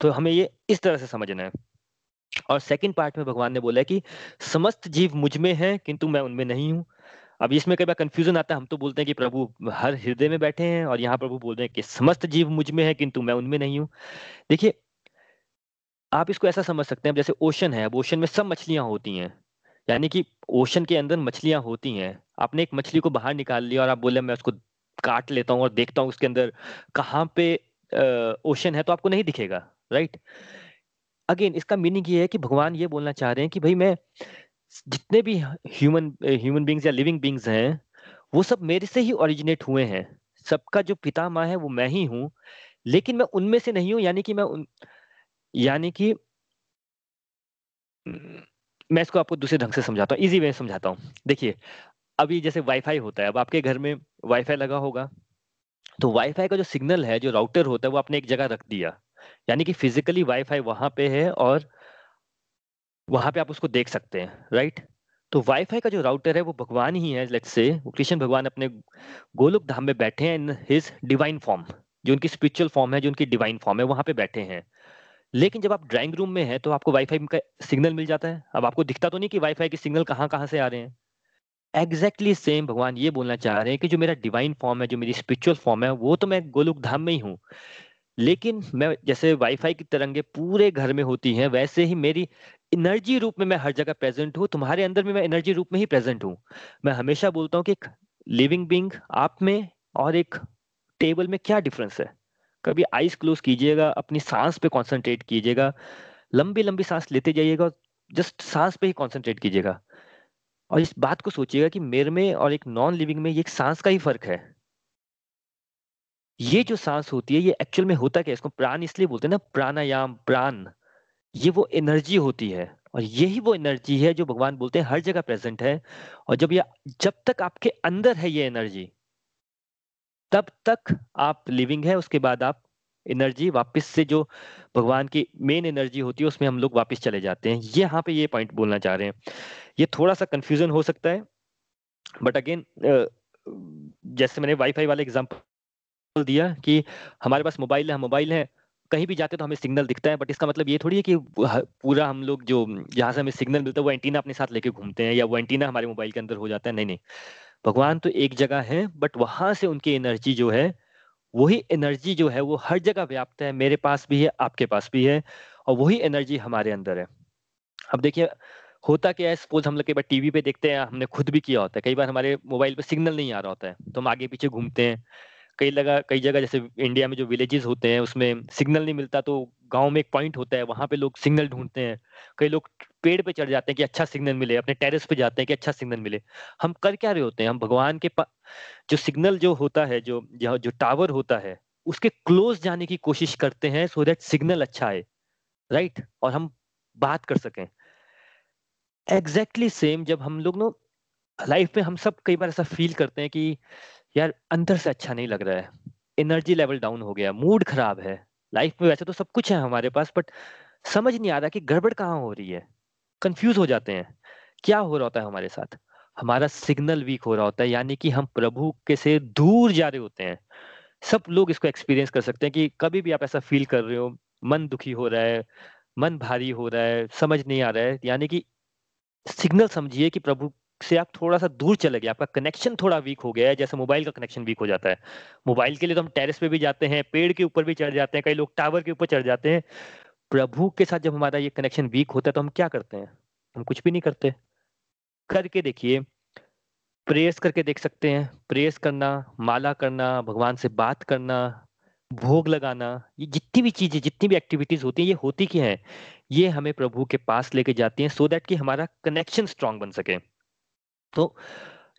तो हमें ये इस तरह से समझना है। और सेकंड पार्ट में भगवान ने बोला कि, समस्त जीव मुझमें है, किंतु मैं उनमें नहीं हूँ। अब इसमें कई बार कंफ्यूजन आता है, हम तो बोलते हैं कि प्रभु हर हृदय में बैठे हैं और यहाँ प्रभु बोल रहे हैं कि समस्त जीव मुझमें है, किंतु मैं उनमें नहीं हूँ। देखिए, आप इसको ऐसा समझ सकते हैं जैसे ओशन है, अब ओशन में सब मछलियाँ होती हैं। यानी कि ओशन के अंदर मछलियाँ होती हैं। आपने एक मछली को बाहर निकाल लिया और आप बोले, मैं उसको काट लेता हूँ और देखता हूँ उसके अंदर कहाँ पे ओशन है तो आपको नहीं दिखेगा राइट अगेन इसका मीनिंग ये है कि भगवान ये बोलना चाह रहे हैं कि, भाई, मैं जितने भी ह्यूमन ह्यूमन बींग्स या लिविंग बींग्स हैं, वो सब मेरे से ही ओरिजिनेट हुए हैं। सबका जो पिता माँ है, वो मैं ही हूँ। लेकिन मैं उनमें से नहीं हूँ, यानी कि मैं उन, यानी कि मैं इसको आपको दूसरे ढंग से समझाता हूँ इजी वे समझाता हूँ। देखिए अभी जैसे वाईफाई होता है, अब आपके घर में वाईफाई लगा होगा तो वाईफाई का जो सिग्नल है, जो राउटर होता है, वो आपने एक जगह रख दिया। यानी कि फिजिकली वाईफाई वहाँ पे है और वहाँ पे आप उसको देख सकते हैं राइट तो वाईफाई का जो राउटर है, वो भगवान ही है लेट्स से कृष्ण भगवान अपने गोलोक धाम में बैठे हैं इन हिज डिवाइन फॉर्म जो उनकी स्पिरिचुअल फॉर्म है, जो उनकी डिवाइन फॉर्म है, वहाँ पे बैठे हैं। लेकिन जब आप ड्राइंग रूम में हैं तो आपको वाईफाई का सिग्नल मिल जाता है। अब आपको दिखता तो नहीं कि वाईफाई के सिग्नल कहाँ कहाँ से आ रहे हैं। एग्जैक्टली exactly सेम भगवान ये बोलना चाह रहे हैं कि जो मेरा डिवाइन फॉर्म है, जो मेरी स्पिरिचुअल फॉर्म है, वो तो मैं गोलोक धाम में ही हूँ। लेकिन मैं जैसे वाईफाई की तरंगे पूरे घर में होती हैं, वैसे ही मेरी एनर्जी रूप में मैं हर जगह प्रेजेंट हूँ, तुम्हारे अंदर में मैं एनर्जी रूप में ही प्रेजेंट हूँ। मैं हमेशा बोलता हूँ कि एक लिविंग बींग आप में और एक टेबल में क्या डिफरेंस है? कभी आइस क्लोज कीजिएगा, अपनी सांस पे कॉन्सेंट्रेट कीजिएगा, लंबी लंबी सांस लेते जाइएगा जस्ट सांस पे ही कॉन्सेंट्रेट कीजिएगा। और इस बात को सोचिएगा कि मेरे में और एक नॉन लिविंग में एक सांस का ही फ़र्क है। ये जो सांस होती है, ये एक्चुअल में होता क्या इसको प्राण इसलिए बोलते हैं ना, प्राणायाम, प्राण। ये वो एनर्जी होती है और यही वो एनर्जी है जो भगवान बोलते हैं हर जगह प्रेजेंट है और जब ये, जब तक आपके अंदर है ये एनर्जी तब तक आप लिविंग है, उसके बाद आप एनर्जी वापस से जो भगवान की मेन एनर्जी होती है, उसमें हम लोग वापस चले जाते हैं। ये यहाँ पे ये पॉइंट बोलना चाह रहे हैं। ये थोड़ा सा कंफ्यूजन हो सकता है बट अगेन जैसे मैंने वाईफाई वाले एग्जांपल दिया कि हमारे पास मोबाइल है मोबाइल है, कहीं भी जाते तो हमें सिग्नल दिखता है बट इसका मतलब ये थोड़ी है कि पूरा हम लोग जो, जहाँ से हमें सिग्नल मिलता है, वो एंटीना अपने साथ लेके घूमते हैं या वो एंटीना हमारे मोबाइल के अंदर हो जाता है। नहीं नहीं, भगवान तो एक जगह है बट वहाँ से उनकी एनर्जी जो है, वही एनर्जी जो है, वो हर जगह व्याप्त है, मेरे पास भी है, आपके पास भी है, और वही एनर्जी हमारे अंदर है। अब देखिए, होता क्या है सपोज़ हम लोग कई बार टीवी पे देखते हैं, हमने खुद भी किया होता है, कई बार हमारे मोबाइल पे सिग्नल नहीं आ रहा होता है तो हम आगे पीछे घूमते हैं कई लगा, कई जगह जैसे इंडिया में जो विलेजेस होते हैं, उसमें सिग्नल नहीं मिलता तो गाँव में एक पॉइंट होता है, वहाँ पे लोग सिग्नल ढूंढते हैं। कई लोग पेड़ पे चढ़ जाते हैं कि अच्छा सिग्नल मिले, अपने टेरेस पे जाते हैं कि अच्छा सिग्नल मिले। हम कर क्या रहे होते हैं? हम भगवान के जो सिग्नल जो होता है, जो जो टावर होता है, उसके क्लोज जाने की कोशिश करते हैं सो दैट सिग्नल अच्छा है राइट और हम बात कर सकें। एग्जैक्टली exactly सेम जब हम लोग नो लाइफ में हम सब कई बार ऐसा फील करते हैं कि यार, अंदर से अच्छा नहीं लग रहा है। एनर्जी लेवल डाउन हो गया मूड खराब है। लाइफ में वैसे तो सब कुछ है हमारे पास बट समझ नहीं आ रहा कि गड़बड़ कहाँ हो रही है। कंफ्यूज हो जाते हैं। क्या हो रहा होता है हमारे साथ? हमारा सिग्नल वीक हो रहा होता है, यानी कि हम प्रभु के से दूर जा रहे होते हैं। सब लोग इसको एक्सपीरियंस कर सकते हैं कि कभी भी आप ऐसा फील कर रहे हो, मन दुखी हो रहा है, मन भारी हो रहा है, समझ नहीं आ रहा है। यानी कि सिग्नल समझिए कि प्रभु से आप थोड़ा सा दूर चले गए, आपका कनेक्शन थोड़ा वीक हो गया है, जैसे मोबाइल का कनेक्शन वीक हो जाता है। मोबाइल के लिए तो हम टेरेस पे भी जाते हैं, पेड़ के ऊपर भी चढ़ जाते हैं, कई लोग टावर के ऊपर चढ़ जाते हैं। प्रभु के साथ जब हमारा ये कनेक्शन वीक होता है तो हम क्या करते हैं? हम कुछ भी नहीं करते। करके देखिए प्रेयर्स करके देख सकते हैं। प्रेयर्स करना, माला करना, भगवान से बात करना, भोग लगाना, ये जितनी भी चीज़ें, जितनी भी एक्टिविटीज़ होती हैं, ये होती क्या है? ये हमें प्रभु के पास लेके जाती हैं सो so दैट कि हमारा कनेक्शन स्ट्रांग बन सके। तो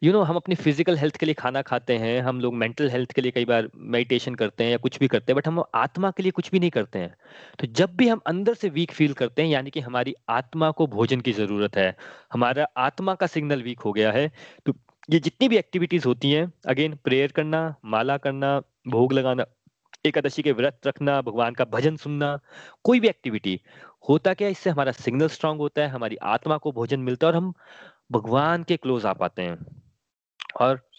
यू you नो know, हम अपनी फ़िज़िकल हेल्थ के लिए खाना खाते हैं हम लोग मेंटल हेल्थ के लिए कई बार मेडिटेशन करते हैं या कुछ भी करते हैं बट हम आत्मा के लिए कुछ भी नहीं करते हैं। तो जब भी हम अंदर से वीक फील करते हैं यानी कि हमारी आत्मा को भोजन की ज़रूरत है हमारा आत्मा का सिग्नल वीक हो गया है तो ये जितनी भी एक्टिविटीज़ होती हैं अगेन प्रेयर करना माला करना भोग लगाना एकादशी के व्रत रखना भगवान का भजन सुनना कोई भी एक्टिविटी होता क्या इससे हमारा सिग्नल स्ट्रांग होता है हमारी आत्मा को भोजन मिलता है और हम भगवान के क्लोज आ पाते हैं। और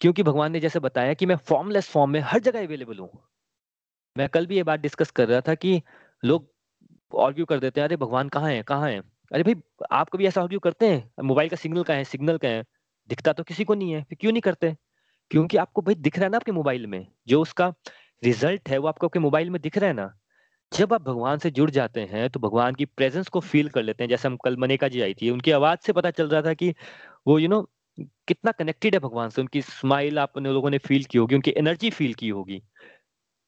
क्योंकि भगवान ने जैसे बताया कि मैं फॉर्मलेस फॉर्म में हर जगह अवेलेबल हूँ। मैं कल भी ये बात डिस्कस कर रहा था कि लोग ऑर्ग्यू कर देते हैं, अरे भगवान कहाँ है कहाँ है? अरे भाई, आप कभी ऐसा आर्ग्यू करते हैं? मोबाइल का सिग्नल का है सिग्नल का है। दिखता तो किसी को नहीं है, फिर क्यों नहीं करते? क्योंकि आपको भाई दिख रहा है ना आपके मोबाइल में। जो उसका रिज़ल्ट है, वो आपको आपके मोबाइल में दिख रहा है ना। जब आप भगवान से जुड़ जाते हैं तो भगवान की प्रेजेंस को फील कर लेते हैं। जैसे हम कल मनेका जी आई थी उनकी आवाज़ से पता चल रहा था कि वो यू you नो know, कितना कनेक्टेड है भगवान से। उनकी स्माइल आप लोगों ने फील की होगी उनकी एनर्जी फील की होगी।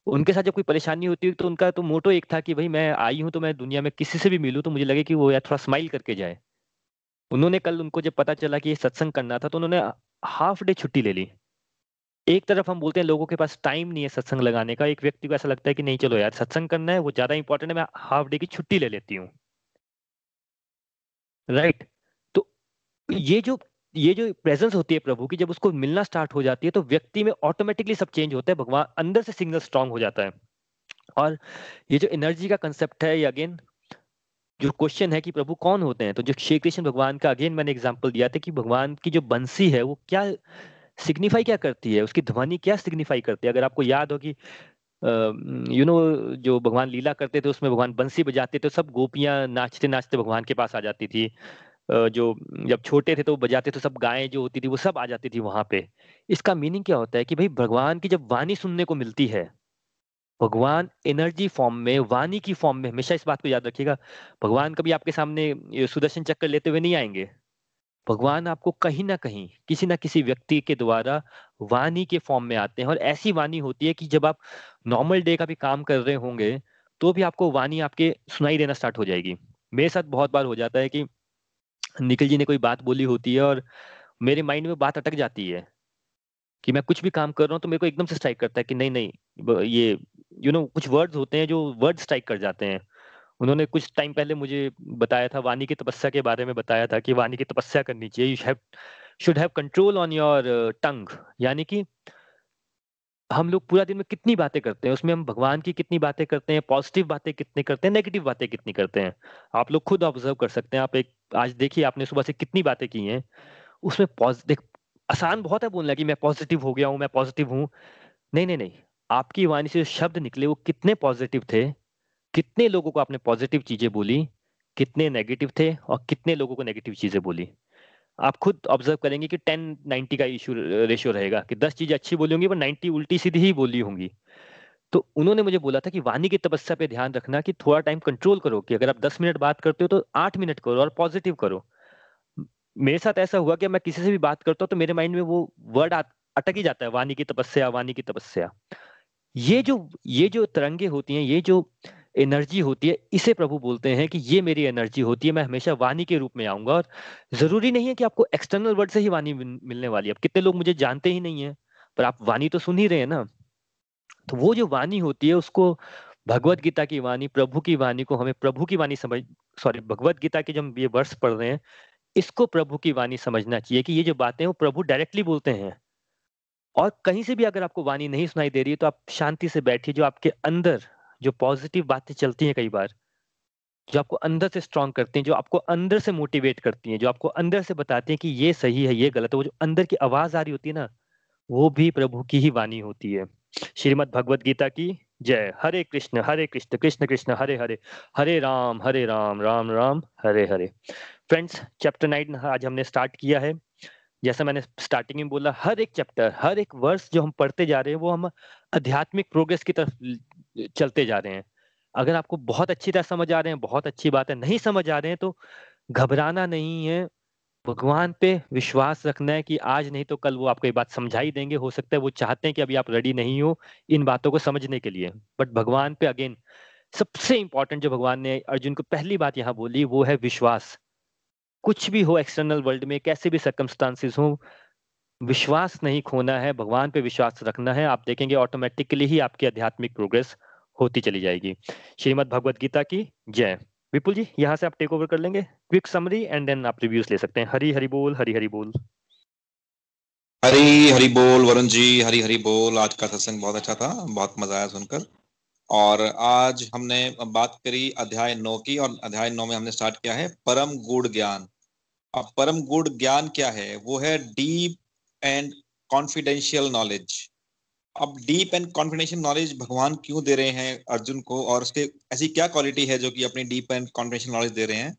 उनके साथ जब कोई परेशानी होती है तो उनका तो मोटो एक था कि भाई मैं आई हूँ तो मैं दुनिया में किसी से भी मिलूं तो मुझे लगे कि वो यार थोड़ा स्माइल करके जाए। उन्होंने कल उनको जब पता चला कि ये सत्संग करना था तो उन्होंने हाफ़ डे छुट्टी ले ली। एक तरफ़ हम बोलते हैं लोगों के पास टाइम नहीं है सत्संग लगाने का, एक व्यक्ति को ऐसा लगता है कि नहीं, चलो यार, सत्संग करना है, वो ज़्यादा इंपॉर्टेंट है, मैं हाफ़ डे की छुट्टी ले लेती हूँ। Right right? तो ये जो ये जो प्रेजेंस होती है प्रभु की, जब उसको मिलना स्टार्ट हो जाती है तो व्यक्ति में ऑटोमेटिकली सब चेंज होता है, भगवान अंदर से सिग्नल स्ट्रांग हो जाता है। और ये जो एनर्जी का कंसेप्ट है, ये अगेन जो क्वेश्चन है कि प्रभु कौन होते हैं? तो जो श्री कृष्ण भगवान का अगेन मैंने एग्जांपल दिया था कि भगवान की जो बंसी है, वो क्या सिग्निफाई क्या करती है? उसकी ध्वनि क्या सिग्निफाई करती है? अगर आपको याद हो कि यू नो जो भगवान लीला करते थे, उसमें भगवान बंसी बजाते थे, सब गोपियाँ नाचते नाचते भगवान के पास आ जाती थी। जो जब छोटे थे तो बजाते तो सब गायें जो होती थी, वो सब आ जाती थी वहाँ पे। इसका मीनिंग क्या होता है कि भाई भगवान की जब वाणी सुनने को मिलती है, भगवान एनर्जी फॉर्म में, वाणी की फॉर्म में, हमेशा इस बात को याद रखिएगा, भगवान कभी आपके सामने सुदर्शन चक्कर लेते हुए नहीं आएँगे। भगवान आपको कहीं ना कहीं किसी ना किसी व्यक्ति के द्वारा वाणी के फॉर्म में आते हैं और ऐसी वाणी होती है कि जब आप नॉर्मल डे का भी काम कर रहे होंगे तो भी आपको वाणी आपके सुनाई देना स्टार्ट हो जाएगी। मेरे साथ बहुत बार हो जाता है कि निखिल जी ने कोई बात बोली होती है और मेरे माइंड में बात अटक जाती है कि मैं कुछ भी काम कर रहा हूँ तो मेरे को एकदम से स्ट्राइक करता है कि नहीं नहीं ये यू you नो know, कुछ वर्ड्स होते हैं जो वर्ड स्ट्राइक कर जाते हैं। उन्होंने कुछ टाइम पहले मुझे बताया था वाणी की तपस्या के बारे में बताया था कि वाणी की तपस्या करनी चाहिए। You have should have control on your tongue यानी कि हम लोग पूरा दिन में कितनी बातें करते हैं? उसमें हम भगवान की कितनी बातें करते हैं? पॉजिटिव बातें कितनी करते हैं? नेगेटिव बातें कितनी करते हैं? आप लोग खुद ऑब्ज़र्व कर सकते हैं। आप एक, आज देखिए आपने सुबह से कितनी बातें की हैं। उसमें पॉजिटिव आसान बहुत है बोलना कि मैं पॉजिटिव हो गया हूँ, मैं पॉजिटिव हूँ। नहीं नहीं नहीं। आपकी वाणी से जो शब्द निकले वो कितने पॉजिटिव थे? कितने लोगों को आपने पॉजिटिव चीज़ें बोली, कितने नेगेटिव थे और कितने लोगों को नेगेटिव चीज़ें बोली? आप खुद ऑब्ज़र्व करेंगे कि टेन नाइनटी का इशू रेशियो रहेगा कि दस चीज़ें अच्छी बोली होंगी, पर नाइनटी उल्टी सीधी ही बोली होंगी। तो उन्होंने मुझे बोला था कि वाणी की तपस्या पे ध्यान रखना कि थोड़ा टाइम कंट्रोल करो कि अगर आप दस मिनट बात करते हो तो आठ मिनट करो और पॉजिटिव करो। मेरे साथ ऐसा हुआ कि मैं किसी से भी बात करता हूँ तो मेरे माइंड में वो वर्ड अटक ही जाता है, वाणी की तपस्या, वाणी की तपस्या। ये जो ये जो तरंगे होती हैं, ये जो एनर्जी होती है, इसे प्रभु बोलते हैं कि ये मेरी एनर्जी होती है, मैं हमेशा वाणी के रूप में आऊँगा और ज़रूरी नहीं है कि आपको एक्सटर्नल वर्ड से ही वाणी मिलने वाली है। अब कितने लोग मुझे जानते ही नहीं है, पर आप वाणी तो सुन ही रहे हैं ना। तो वो जो वाणी होती है, उसको भगवत गीता की वाणी, प्रभु की वाणी को हमें प्रभु की वाणी समझ सॉरी भगवत गीता के जब ये वर्ष पढ़ रहे हैं, इसको प्रभु की वाणी समझना चाहिए कि ये जो बातें वो प्रभु डायरेक्टली बोलते हैं। और कहीं से भी अगर आपको वाणी नहीं सुनाई दे रही है तो आप शांति से बैठिए जो आपके अंदर जो पॉजिटिव बातें चलती हैं कई बार, जो आपको अंदर से स्ट्रांग करती हैं, जो आपको अंदर से मोटिवेट करती हैं, जो आपको अंदर से बताती हैं कि ये सही है, ये गलत है, वो जो अंदर की आवाज़ आ रही होती है ना, वो भी प्रभु की ही वाणी होती है। श्रीमद भगवत गीता की जय। Hare Krishna Hare Krishna Krishna Krishna, Hare Hare Hare Ram Hare Ram Ram Ram, Hare Hare. Friends chapter nine आज हमने स्टार्ट किया है। जैसा मैंने स्टार्टिंग में बोला, हर एक चैप्टर हर एक वर्ष जो हम पढ़ते जा रहे हैं, वो हम आध्यात्मिक प्रोग्रेस की तरफ़ चलते जा रहे हैं। अगर आपको बहुत अच्छी तरह समझ आ रहे हैं, बहुत अच्छी बात है नहीं समझ आ रहे हैं तो घबराना नहीं है। भगवान पे विश्वास रखना है कि आज नहीं तो कल वो आपको ये बात समझा ही देंगे। हो सकता है वो चाहते हैं कि अभी आप रेडी नहीं हो इन बातों को समझने के लिए। बट भगवान पे अगेन सबसे इंपॉर्टेंट जो भगवान ने अर्जुन को पहली बात यहाँ बोली, वो है विश्वास। कुछ भी हो एक्सटर्नल वर्ल्ड में, कैसे भी सर्कमस्टांसिस हो, विश्वास नहीं खोना है, भगवान पे विश्वास रखना है। आप देखेंगे ऑटोमेटिकली ही आपकी आध्यात्मिक प्रोग्रेस होती चली जाएगी। श्रीमद भगवत गीता की जय। विपुल जी, यहाँ से आप टेक ओवर कर लेंगे। क्विक समरी एंड देन आप रिव्यूज़ ले सकते हैं। हरी हरी बोल, हरी हरी बोल। हरी हरी बोल, वरुण जी, हरी हरी बोल। आज का सत्संग बहुत अच्छा था, बहुत मज़ा आया सुनकर। और आज हमने बात करी अध्याय नौ की और अध्याय नौ में हमने स्टार्ट किया है परम गुड़ ज्ञान। अब परम गुड़ ज्ञान क्या है? वो है डीप एंड कॉन्फिडेंशियल नॉलेज अब डीप एंड कॉन्फिडेंशियल नॉलेज भगवान क्यों दे रहे हैं अर्जुन को और उसके ऐसी क्या क्वालिटी है जो कि अपनी डीप एंड कॉन्फिडेंशियल नॉलेज दे रहे हैं?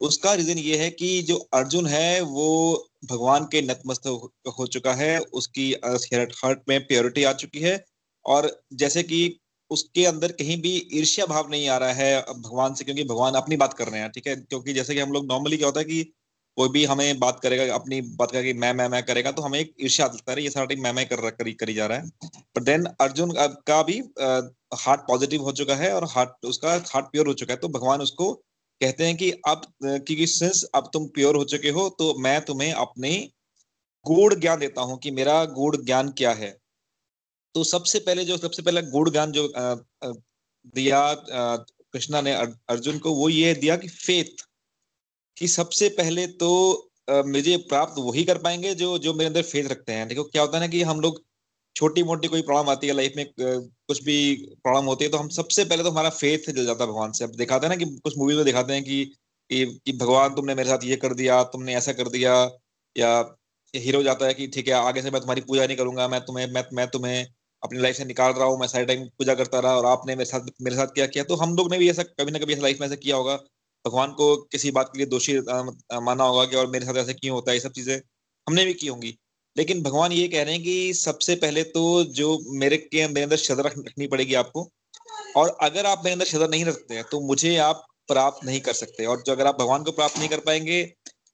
उसका रीजन ये है कि जो अर्जुन है, वो भगवान के नतमस्त हो चुका है। उसकी हर्ट में प्योरिटी आ चुकी है और जैसे कि उसके अंदर कहीं भी ईर्ष्या भाव नहीं आ रहा है भगवान से, क्योंकि भगवान अपनी बात कर रहे हैं, ठीक है? क्योंकि जैसे कि हम लोग नॉर्मली क्या होता है कि कोई भी हमें बात करेगा अपनी बात करेगा मैं मैं मैं करेगा तो हमें एक ईर्ष्या आता है ये सारा टाइम मैं मैं कर करी, करी जा रहा है। बट देन अर्जुन का भी हार्ट पॉजिटिव हो चुका है और हार्ट उसका हार्ट प्योर हो चुका है तो भगवान उसको कहते हैं कि अब क्योंकि सिंस अब तुम प्योर हो चुके हो तो मैं तुम्हें अपने गूढ़ ज्ञान देता हूँ कि मेरा गूढ़ ज्ञान क्या है। तो सबसे पहले जो सबसे पहले गूढ़ ज्ञान जो दिया कृष्णा ने अर्जुन को वो ये दिया कि फेथ कि सबसे पहले तो मुझे प्राप्त वही कर पाएँगे जो जो मेरे अंदर फेथ रखते हैं। देखो क्या होता है ना कि हम लोग छोटी मोटी कोई प्रॉब्लम आती है लाइफ में कुछ भी प्रॉब्लम होती है तो हम सबसे पहले तो हमारा फेथ जल जाता है भगवान से। अब दिखाते हैं ना कि कुछ मूवीज़ में दिखाते हैं कि कि, कि भगवान तुमने मेरे साथ ये कर दिया तुमने ऐसा कर दिया या हीरो जाता है कि ठीक है आगे से मैं तुम्हारी पूजा नहीं करूँगा मैं तुम्हें मैं मैं तुम्हें अपनी लाइफ से निकाल रहा हूँ मैं सारे टाइम पूजा करता रहा और आपने मेरे साथ मेरे साथ क्या किया। तो हम लोग ने भी ऐसा कभी ना कभी ऐसा लाइफ में ऐसा किया होगा। भगवान को किसी बात के लिए दोषी माना होगा कि और मेरे साथ ऐसे क्यों होता है, ये सब चीज़ें हमने भी की होंगी। लेकिन भगवान ये कह रहे हैं कि सबसे पहले तो जो मेरे के, मेरे अंदर श्रद्धा रखनी पड़ेगी आपको। और अगर आप मेरे अंदर श्रद्धा नहीं रखते हैं तो मुझे आप प्राप्त नहीं कर सकते। और जो अगर आप भगवान को प्राप्त नहीं कर पाएँगे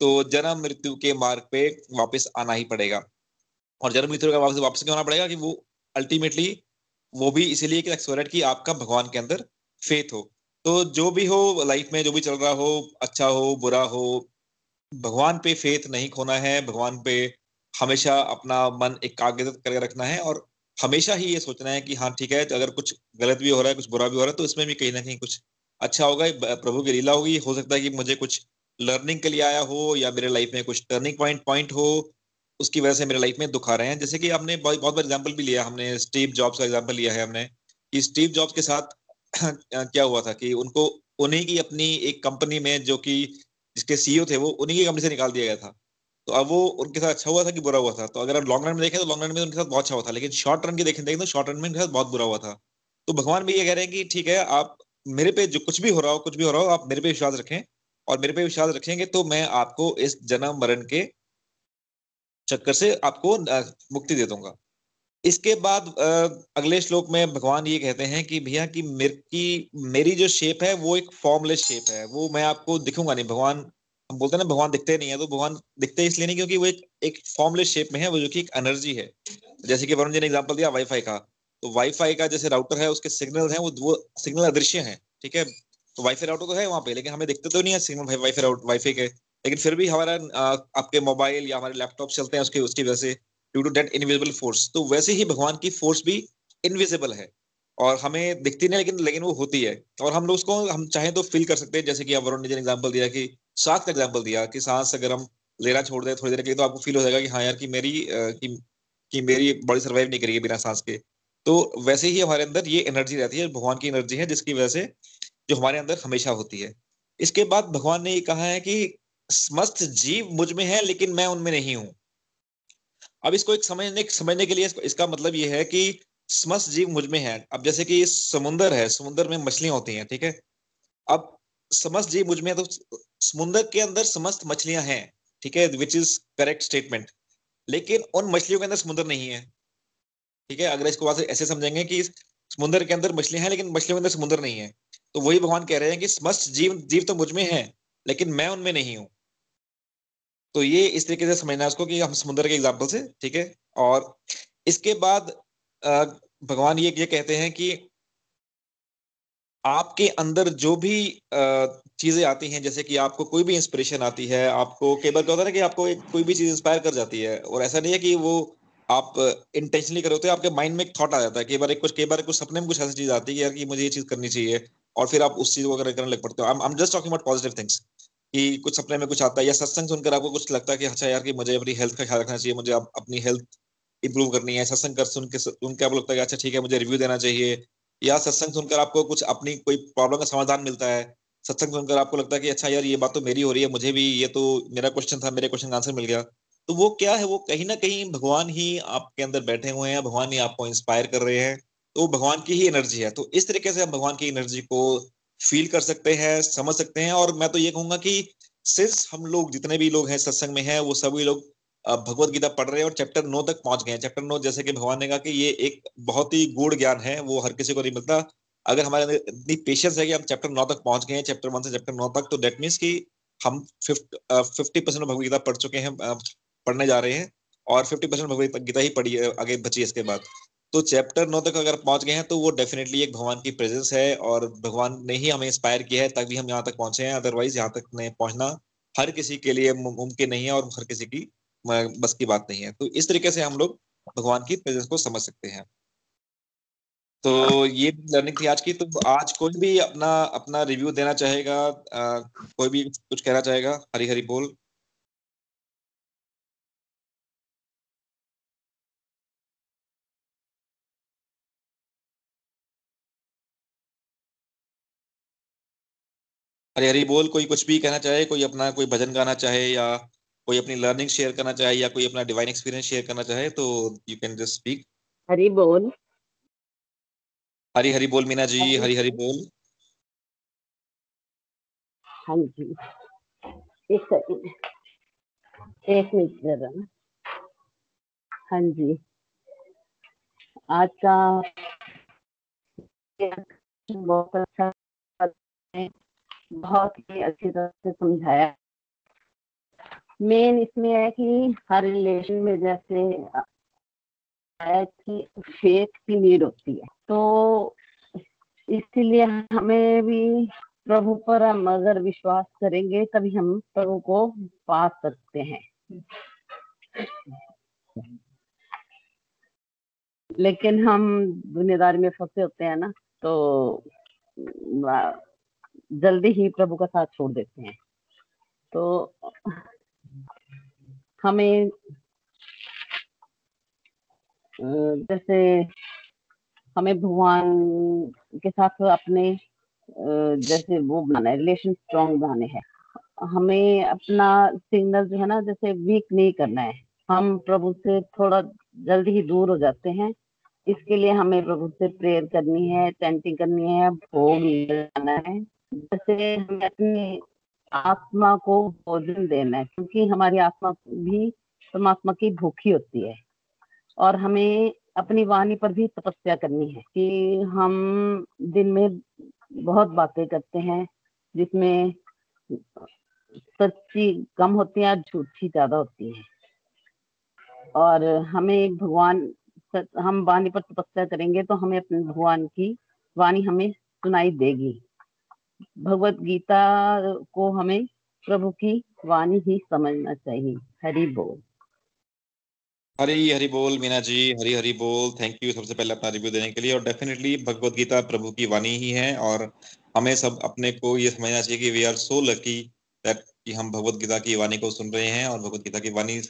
तो जन्म मृत्यु के मार्ग पे वापस आना ही पड़ेगा। और जन्म मृत्यु का वापस वापस क्यों आना पड़ेगा? कि वो अल्टीमेटली वो भी इसीलिए कि आपका भगवान के अंदर फेथ हो। तो जो भी हो लाइफ में जो भी चल रहा हो अच्छा हो, बुरा हो, भगवान पे फेथ नहीं खोना है, भगवान पे हमेशा अपना मन एकाग्रित करके रखना है और हमेशा ही ये सोचना है कि हाँ ठीक है तो अगर कुछ गलत भी हो रहा है, कुछ बुरा भी हो रहा है तो इसमें भी कहीं ना कहीं कुछ अच्छा होगा। प्रभु की लीला होगी, हो सकता है कि मुझे कुछ लर्निंग के लिए आया हो या मेरे लाइफ में कुछ टर्निंग पॉइंट पॉइंट हो, उसकी वजह से मेरे लाइफ में दुख आ रहे हैं। जैसे कि आपने बहुत बहुत बार एग्ज़ाम्पल भी लिया, हमने स्टीव जॉब्स का एग्ज़ाम्पल लिया है हमने कि स्टीव जॉब्स के साथ (clears throat) क्या हुआ था कि उनको, उन्हीं की अपनी एक कंपनी में जो कि जिसके सीईओ थे वो, उन्हीं की कंपनी से निकाल दिया गया था। तो अब वो उनके साथ अच्छा हुआ था कि बुरा हुआ था? तो अगर आप लॉन्ग रन में देखें तो लॉन्ग रन में उनके साथ बहुत अच्छा हुआ था, लेकिन शॉर्ट रन की देखें देखें तो शॉर्ट रन में उनके साथ बहुत बुरा हुआ था। तो भगवान भी ये कह रहे हैं कि ठीक है, आप मेरे पे जो कुछ भी हो रहा हो, कुछ भी हो रहा हो, आप मेरे पे विश्वास रखें और मेरे पे विश्वास रखेंगे तो मैं आपको इस जन्म मरण के चक्कर से आपको मुक्ति दे दूँगा। इसके बाद अगले श्लोक में भगवान ये कहते हैं कि, भैया, कि मेरे, की मेरी जो शेप है, वो एक फॉर्मलेस शेप है। वो मैं आपको दिखूँगा नहीं। भगवान, हम बोलते हैं ना, भगवान दिखते नहीं है तो भगवान दिखते इसलिए नहीं क्योंकि वो एक एक फॉर्मलेस शेप में है, वो जो कि एक एनर्जी है। जैसे कि वरुण जी ने एग्ज़ाम्पल दिया वाईफाई का। तो वाईफाई का जैसे राउटर है, उसके सिग्नल है, वो वो सिग्नल अदृश्य है, ठीक है? तो वाईफाई राउटर तो है वहाँ पे, लेकिन हमें दिखते तो नहीं है सिग्नल वाईफाई वाईफाई के। लेकिन फिर भी हमारा आपके मोबाइल या हमारे लैपटॉप चलते हैं उसकी उसकी वजह से। Due to that invisible force तो वैसे ही भगवान की फोर्स भी इनविजिबल है। और हमें दिखती नहीं लेकिन लेकिन वो होती है। और हम लोग उसको हम चाहें तो फील कर सकते हैं। जैसे कि वरुण ने एग्ज़ाम्पल दिया कि सांस का एग्ज़ाम्पल दिया कि सांस अगर हम लेना छोड़ दें थोड़ी देर के लिए तो आपको फील हो जाएगा कि हाँ यार कि मेरी कि, कि मेरी बॉडी सर्वाइव नहीं करेगी बिना सांस के। तो वैसे ही हमारे अंदर ये एनर्जी रहती है भगवान की एनर्जी है जिसकी वजह से जो हमारे अंदर हमेशा होती है। इसके बाद भगवान ने ये कहा है कि समस्त जीव मुझमें है लेकिन मैं उनमें नहीं हूँ। अब इसको एक समझने समझने के लिए इसका मतलब ये है कि समस्त जीव मुझमें है। अब जैसे कि समुंदर है, समुद्र में मछलियाँ होती हैं, ठीक है? अब समस्त जीव मुझमें है तो समुद्र के अंदर समस्त मछलियाँ हैं, ठीक है? विच इज़ करेक्ट स्टेटमेंट लेकिन उन मछलियों के अंदर समुद्र नहीं है, ठीक है? अगर इसको बात ऐसे समझेंगे कि समुद्र के अंदर मछलियाँ हैं, लेकिन मछलियों के अंदर समुद्र नहीं है तो वही भगवान कह रहे हैं कि समस्त जीव जीव तो मुझमें है, लेकिन मैं उनमें नहीं हूँ। तो ये इस तरीके से समझना उसको कि हम समुद्र के एग्ज़ाम्पल से, ठीक है? और इसके बाद भगवान ये ये कहते हैं कि आपके अंदर जो भी चीज़ें आती हैं, जैसे कि आपको कोई भी इंस्पिरेशन आती है, आपको कई बार क्या होता है ना कि आपको एक कोई भी चीज़ इंस्पायर कर जाती है, और ऐसा नहीं है कि वो आप इंटेंशनली कर होते हैं आपके माइंड में एक थॉट आ जाता है, कई बार एक कुछ, कई बार कुछ सपने में कुछ ऐसी चीज़ आती है यार कि मुझे ये चीज़ करनी चाहिए, और फिर आप उस चीज़ को करने लग पड़ते हो। I am just talking about positive things कि कुछ सपने में कुछ आता है या सत्संग सुनकर आपको कुछ लगता है कि अच्छा यार, कि मुझे अपनी हेल्थ का ख्याल रखना चाहिए, मुझे अपनी हेल्थ इंप्रूव करनी है। सत्संग कर सुन के सुन के आपको लगता है अच्छा ठीक है, मुझे रिव्यू देना चाहिए। या सत्संग सुनकर आपको कुछ अपनी कोई प्रॉब्लम का समाधान मिलता है। सत्संग सुनकर आपको लगता है कि अच्छा यार, ये बात तो मेरी हो रही है, मुझे भी ये तो मेरा क्वेश्चन था, मेरे क्वेश्चन का आंसर मिल गया। तो वो क्या है? वो कहीं ना कहीं भगवान ही आपके अंदर बैठे हुए हैं, भगवान ही आपको इंस्पायर कर रहे हैं। तो भगवान की ही एनर्जी है। तो इस तरीके से हम भगवान की एनर्जी को फील कर सकते हैं, समझ सकते हैं। और मैं तो ये कहूँगा कि सिर्फ़ हम लोग, जितने भी लोग हैं, सत्संग में हैं, वो सभी लोग भगवत गीता पढ़ रहे हैं और चैप्टर नौ तक पहुँच गए हैं। चैप्टर नौ, जैसे कि भगवान ने कहा कि ये एक बहुत ही गूढ़ ज्ञान है, वो हर किसी को नहीं मिलता। अगर हमारे अंदर इतनी पेशेंस है कि हम चैप्टर नौ तक पहुँच गए हैं चैप्टर वन से चैप्टर नौ तक तो डेट मीन्स की हम फिफ्टी परसेंट भगवदगीता पढ़ चुके हैं पढ़ने जा रहे हैं। और फिफ्टी परसेंट भगवत गीता ही पढ़ी आगे बची इसके बाद। तो चैप्टर नौ तक अगर पहुँच गए हैं तो वो डेफिनेटली एक भगवान की प्रेजेंस है और भगवान ने ही हमें इंस्पायर किया है तभी हम यहाँ तक पहुँचे हैं। अदरवाइज़ यहाँ तक नहीं पहुँचना हर किसी के लिए मुमकिन नहीं है और हर किसी की बस की बात नहीं है। तो इस तरीके से हम लोग भगवान की प्रेजेंस को समझ सकते हैं। तो ये लर्निंग थी आज की। तो आज कोई भी अपना अपना रिव्यू देना चाहेगा आ, कोई भी कुछ कहना चाहेगा हरी हरी बोल। हरी हरी बोल कोई कुछ भी कहना चाहे कोई अपना कोई भजन गाना चाहे या कोई अपनी लर्निंग शेयर करना चाहे या कोई अपना डिवाइन एक्सपीरियंस शेयर करना चाहे तो you can just speak Hari बोल। हरी हरी बोल मीना जी हरी हरी बोल। हाँ जी। एक सेकंड। एक मिनट जरा। हाँ जी। आज का बहुत अच्छा बहुत ही अच्छी तरह से समझाया। मेन इसमें है कि हर रिलेशन में जैसे कि फेथ की नीड होती है। तो इसलिए हमें भी प्रभु पर हम अगर विश्वास करेंगे, तभी हम प्रभु को पा सकते हैं। लेकिन हम दुनियादारी में फंसे होते हैं ना तो जल्दी ही प्रभु का साथ छोड़ देते हैं। तो हमें जैसे हमें भगवान के साथ अपने जैसे वो बनाना है, रिलेशन स्ट्रॉन्ग बनाने हैं। हमें अपना सिग्नल जो है ना, जैसे वीक नहीं करना है। हम प्रभु से थोड़ा जल्दी ही दूर हो जाते हैं। इसके लिए हमें प्रभु से प्रेयर करनी है टेंटिंग करनी है, भोग लगाना है। जैसे हमें अपनी आत्मा को भोजन देना है, क्योंकि हमारी आत्मा भी परमात्मा की भूखी होती है। और हमें अपनी वाणी पर भी तपस्या करनी है कि हम दिन में बहुत बातें करते हैं, जिसमें सच्ची कम होती है झूठी ज़्यादा होती है। और हमें भगवान हम वाणी पर तपस्या करेंगे तो हमें अपने भगवान की वाणी हमें सुनाई देगी। भगवत गीता को हमें प्रभु की वाणी ही समझना चाहिए। हरि बोल। हरी हरी बोल, मीना जी। हरी हरी बोल। थैंक यू सबसे पहले अपना रिव्यू देने के लिए। और डेफिनेटली भगवत गीता प्रभु की वाणी ही है। और हमें सब अपने को ये समझना चाहिए कि we are so lucky that कि हम भगवत गीता की वाणी को सुन रहे हैं। और भगवत गीता की वाणी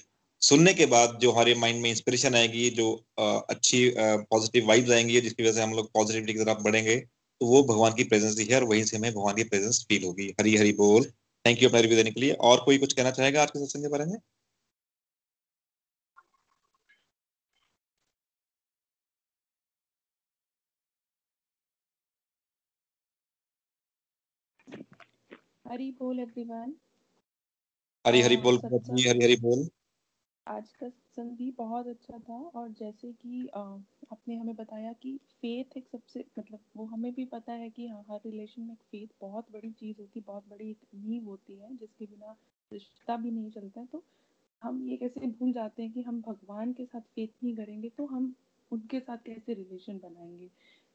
सुनने के बाद जो हमारे माइंड में इंस्पिरेशन आएगी, जो अच्छी पॉजिटिव वाइब्स आएँगी, जिसकी वजह से हम लोग पॉजिटिविटी की तरफ़ बढ़ेंगे। तो वो भगवान की प्रेजेंस ही है और वहीं से हमें भगवान की प्रेजेंस फील होगी। हरी हरी बोल। थैंक यू अपना रिव्यू देने के लिए। और कोई कुछ कहना चाहेगा आज के सत्संग के बारे में? हरी बोल एवरीवन हरी हरी बोल हरी हरी बोल। आज का सत्संग भी बहुत अच्छा था और जैसे कि आपने हमें बताया कि फेथ एक सबसे मतलब वो हमें भी पता है कि हाँ हर रिलेशन में फेथ बहुत बड़ी चीज़ होती है, बहुत बड़ी एक नींव होती है, जिसके बिना रिश्ता भी नहीं चलता तो हम ये कैसे भूल जाते हैं कि हम भगवान के साथ फेथ नहीं करेंगे तो हम उनके साथ कैसे रिलेशन बनाएँगे?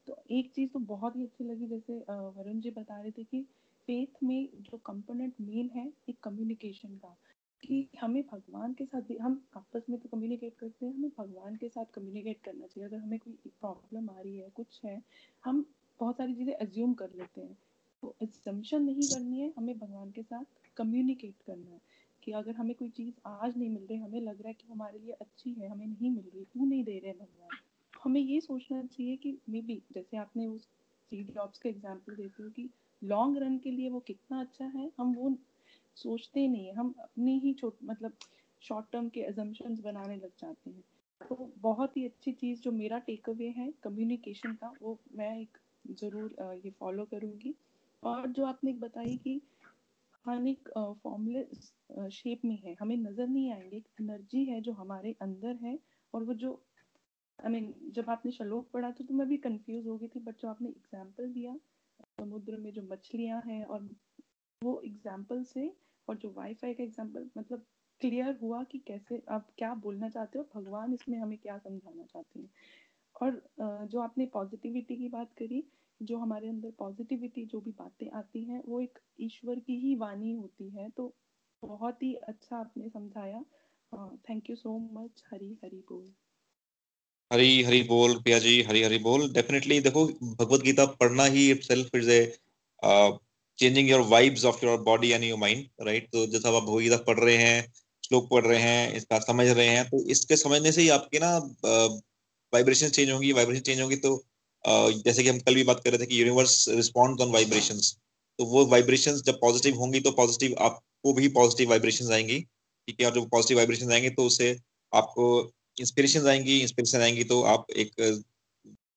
तो एक चीज़ तो बहुत ही अच्छी लगी, जैसे वरुण जी बता रहे थे कि फेथ में जो कंपोनेंट मेन है, एक कम्युनिकेशन का। कि हमें भगवान के साथ भी, हम आपस में तो कम्युनिकेट करते हैं, हमें भगवान के साथ कम्युनिकेट करना चाहिए। अगर हमें कोई प्रॉब्लम आ रही है, कुछ है, हम बहुत सारी चीज़ें एज्यूम कर लेते हैं। तो एजम्पन नहीं करनी है, हमें भगवान के साथ कम्युनिकेट करना है कि अगर हमें कोई चीज़ आज नहीं मिल रही, हमें लग रहा है कि हमारे लिए अच्छी है, हमें नहीं मिल रही क्यों नहीं दे रहे हैं भगवान। हमें ये सोचना चाहिए कि मे बी जैसे आपने उस स्टीव जॉब्स का एग्ज़ाम्पल देते हो कि लॉन्ग रन के लिए वो कितना अच्छा है, हम वो सोचते नहीं है। हम अपनी ही छोट मतलब शॉर्ट टर्म के एजम्पन्स बनाने लग जाते हैं। तो बहुत ही अच्छी चीज़ जो मेरा टेक अवे है कम्युनिकेशन का वो मैं एक ज़रूर ये फॉलो करूँगी। और जो आपने बताई कि हम एक फॉर्मलेस शेप में है हमें नज़र नहीं आएँगे एक एनर्जी है जो हमारे अंदर है और वो जो आई I मीन mean, जब आपने श्लोक पढ़ा था तो मैं भी कंफ्यूज हो गई थी बट जो आपने एग्ज़ाम्पल दिया समुद्र में जो मछलियाँ हैं और वो एग्ज़ाम्पल से और जो वाईफाई का एग्ज़ाम्पल मतलब क्लियर हुआ कि कैसे आप क्या बोलना चाहते हो, भगवान इसमें हमें क्या समझाना चाहते हैं। और जो आपने पॉजिटिविटी की बात करी, जो हमारे अंदर पॉजिटिविटी जो भी बातें आती हैं, वो एक ईश्वर की ही वाणी होती है तो बहुत ही अच्छा आपने समझाया। Thank you so much Hari Hari बोल। हरी हरी बोल प्रिया जी, हरी हरी बोल। डेफिनेटली देखो, भगवत गीता पढ़ना ही itself is a changing your vibes of your body and your mind right तो जैसा आप भगवत गीता पढ़ रहे हैं, श्लोक पढ़ रहे हैं, इसका समझ रहे हैं तो इसके समझने से ही आपके ना वाइब्रेशन चेंज होंगी वाइब्रेशन चेंज होंगी तो जैसे कि हम कल भी बात कर रहे थे कि यूनिवर्स रिस्पॉन्ड ऑन वाइब्रेशन तो वो वाइब्रेशन जब पॉजिटिव होंगी तो पॉजिटिव आपको भी पॉजिटिव वाइब्रेशन आएँगी, ठीक है? और जब पॉजिटिव वाइब्रेशन आएँगे तो उससे आपको इंस्पिरेशन आएँगी इंस्पिरेशन आएँगी तो आप एक,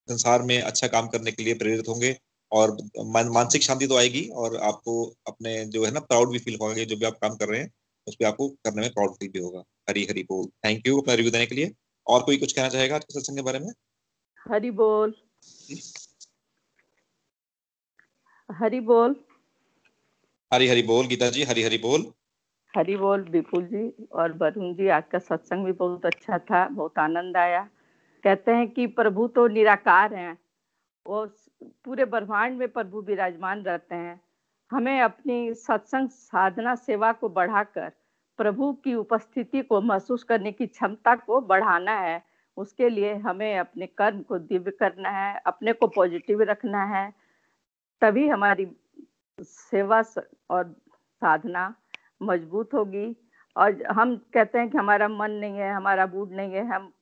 संसार में अच्छा काम करने के लिए प्रेरित होंगे और मानसिक शांति तो आएगी और आपको अपने जो है ना प्राउड भी फील होगा जो भी आप काम कर रहे हैं उस पर आपको करने में प्राउड फील भी होगा। हरी हरी बोल। थैंक यू अपना रिव्यू देने के लिए। और कोई कुछ कहना चाहेगा आज के सत्संग के बारे में? हरी बोल। हरी बोल। हरी हरी बोल गीता जी हरी हरी बोल। हरी बोल विपुल जी और वरुण जी आज का सत्संग भी बहुत अच्छा था बहुत आनंद आया। कहते हैं कि प्रभु तो निराकार हैं। वो पूरे ब्रह्मांड में प्रभु विराजमान रहते हैं। हमें अपनी सत्संग, साधना, सेवा को बढ़ाकर, प्रभु की उपस्थिति को महसूस करने की क्षमता को बढ़ाना है। उसके लिए हमें अपने कर्म को दिव्य करना है, अपने को पॉजिटिव रखना है। तभी हमारी सेवा और साधना मज़बूत होगी। और हम कहते हैं कि हमारा मन नहीं है, हमारा बूढ़ नहीं है, हम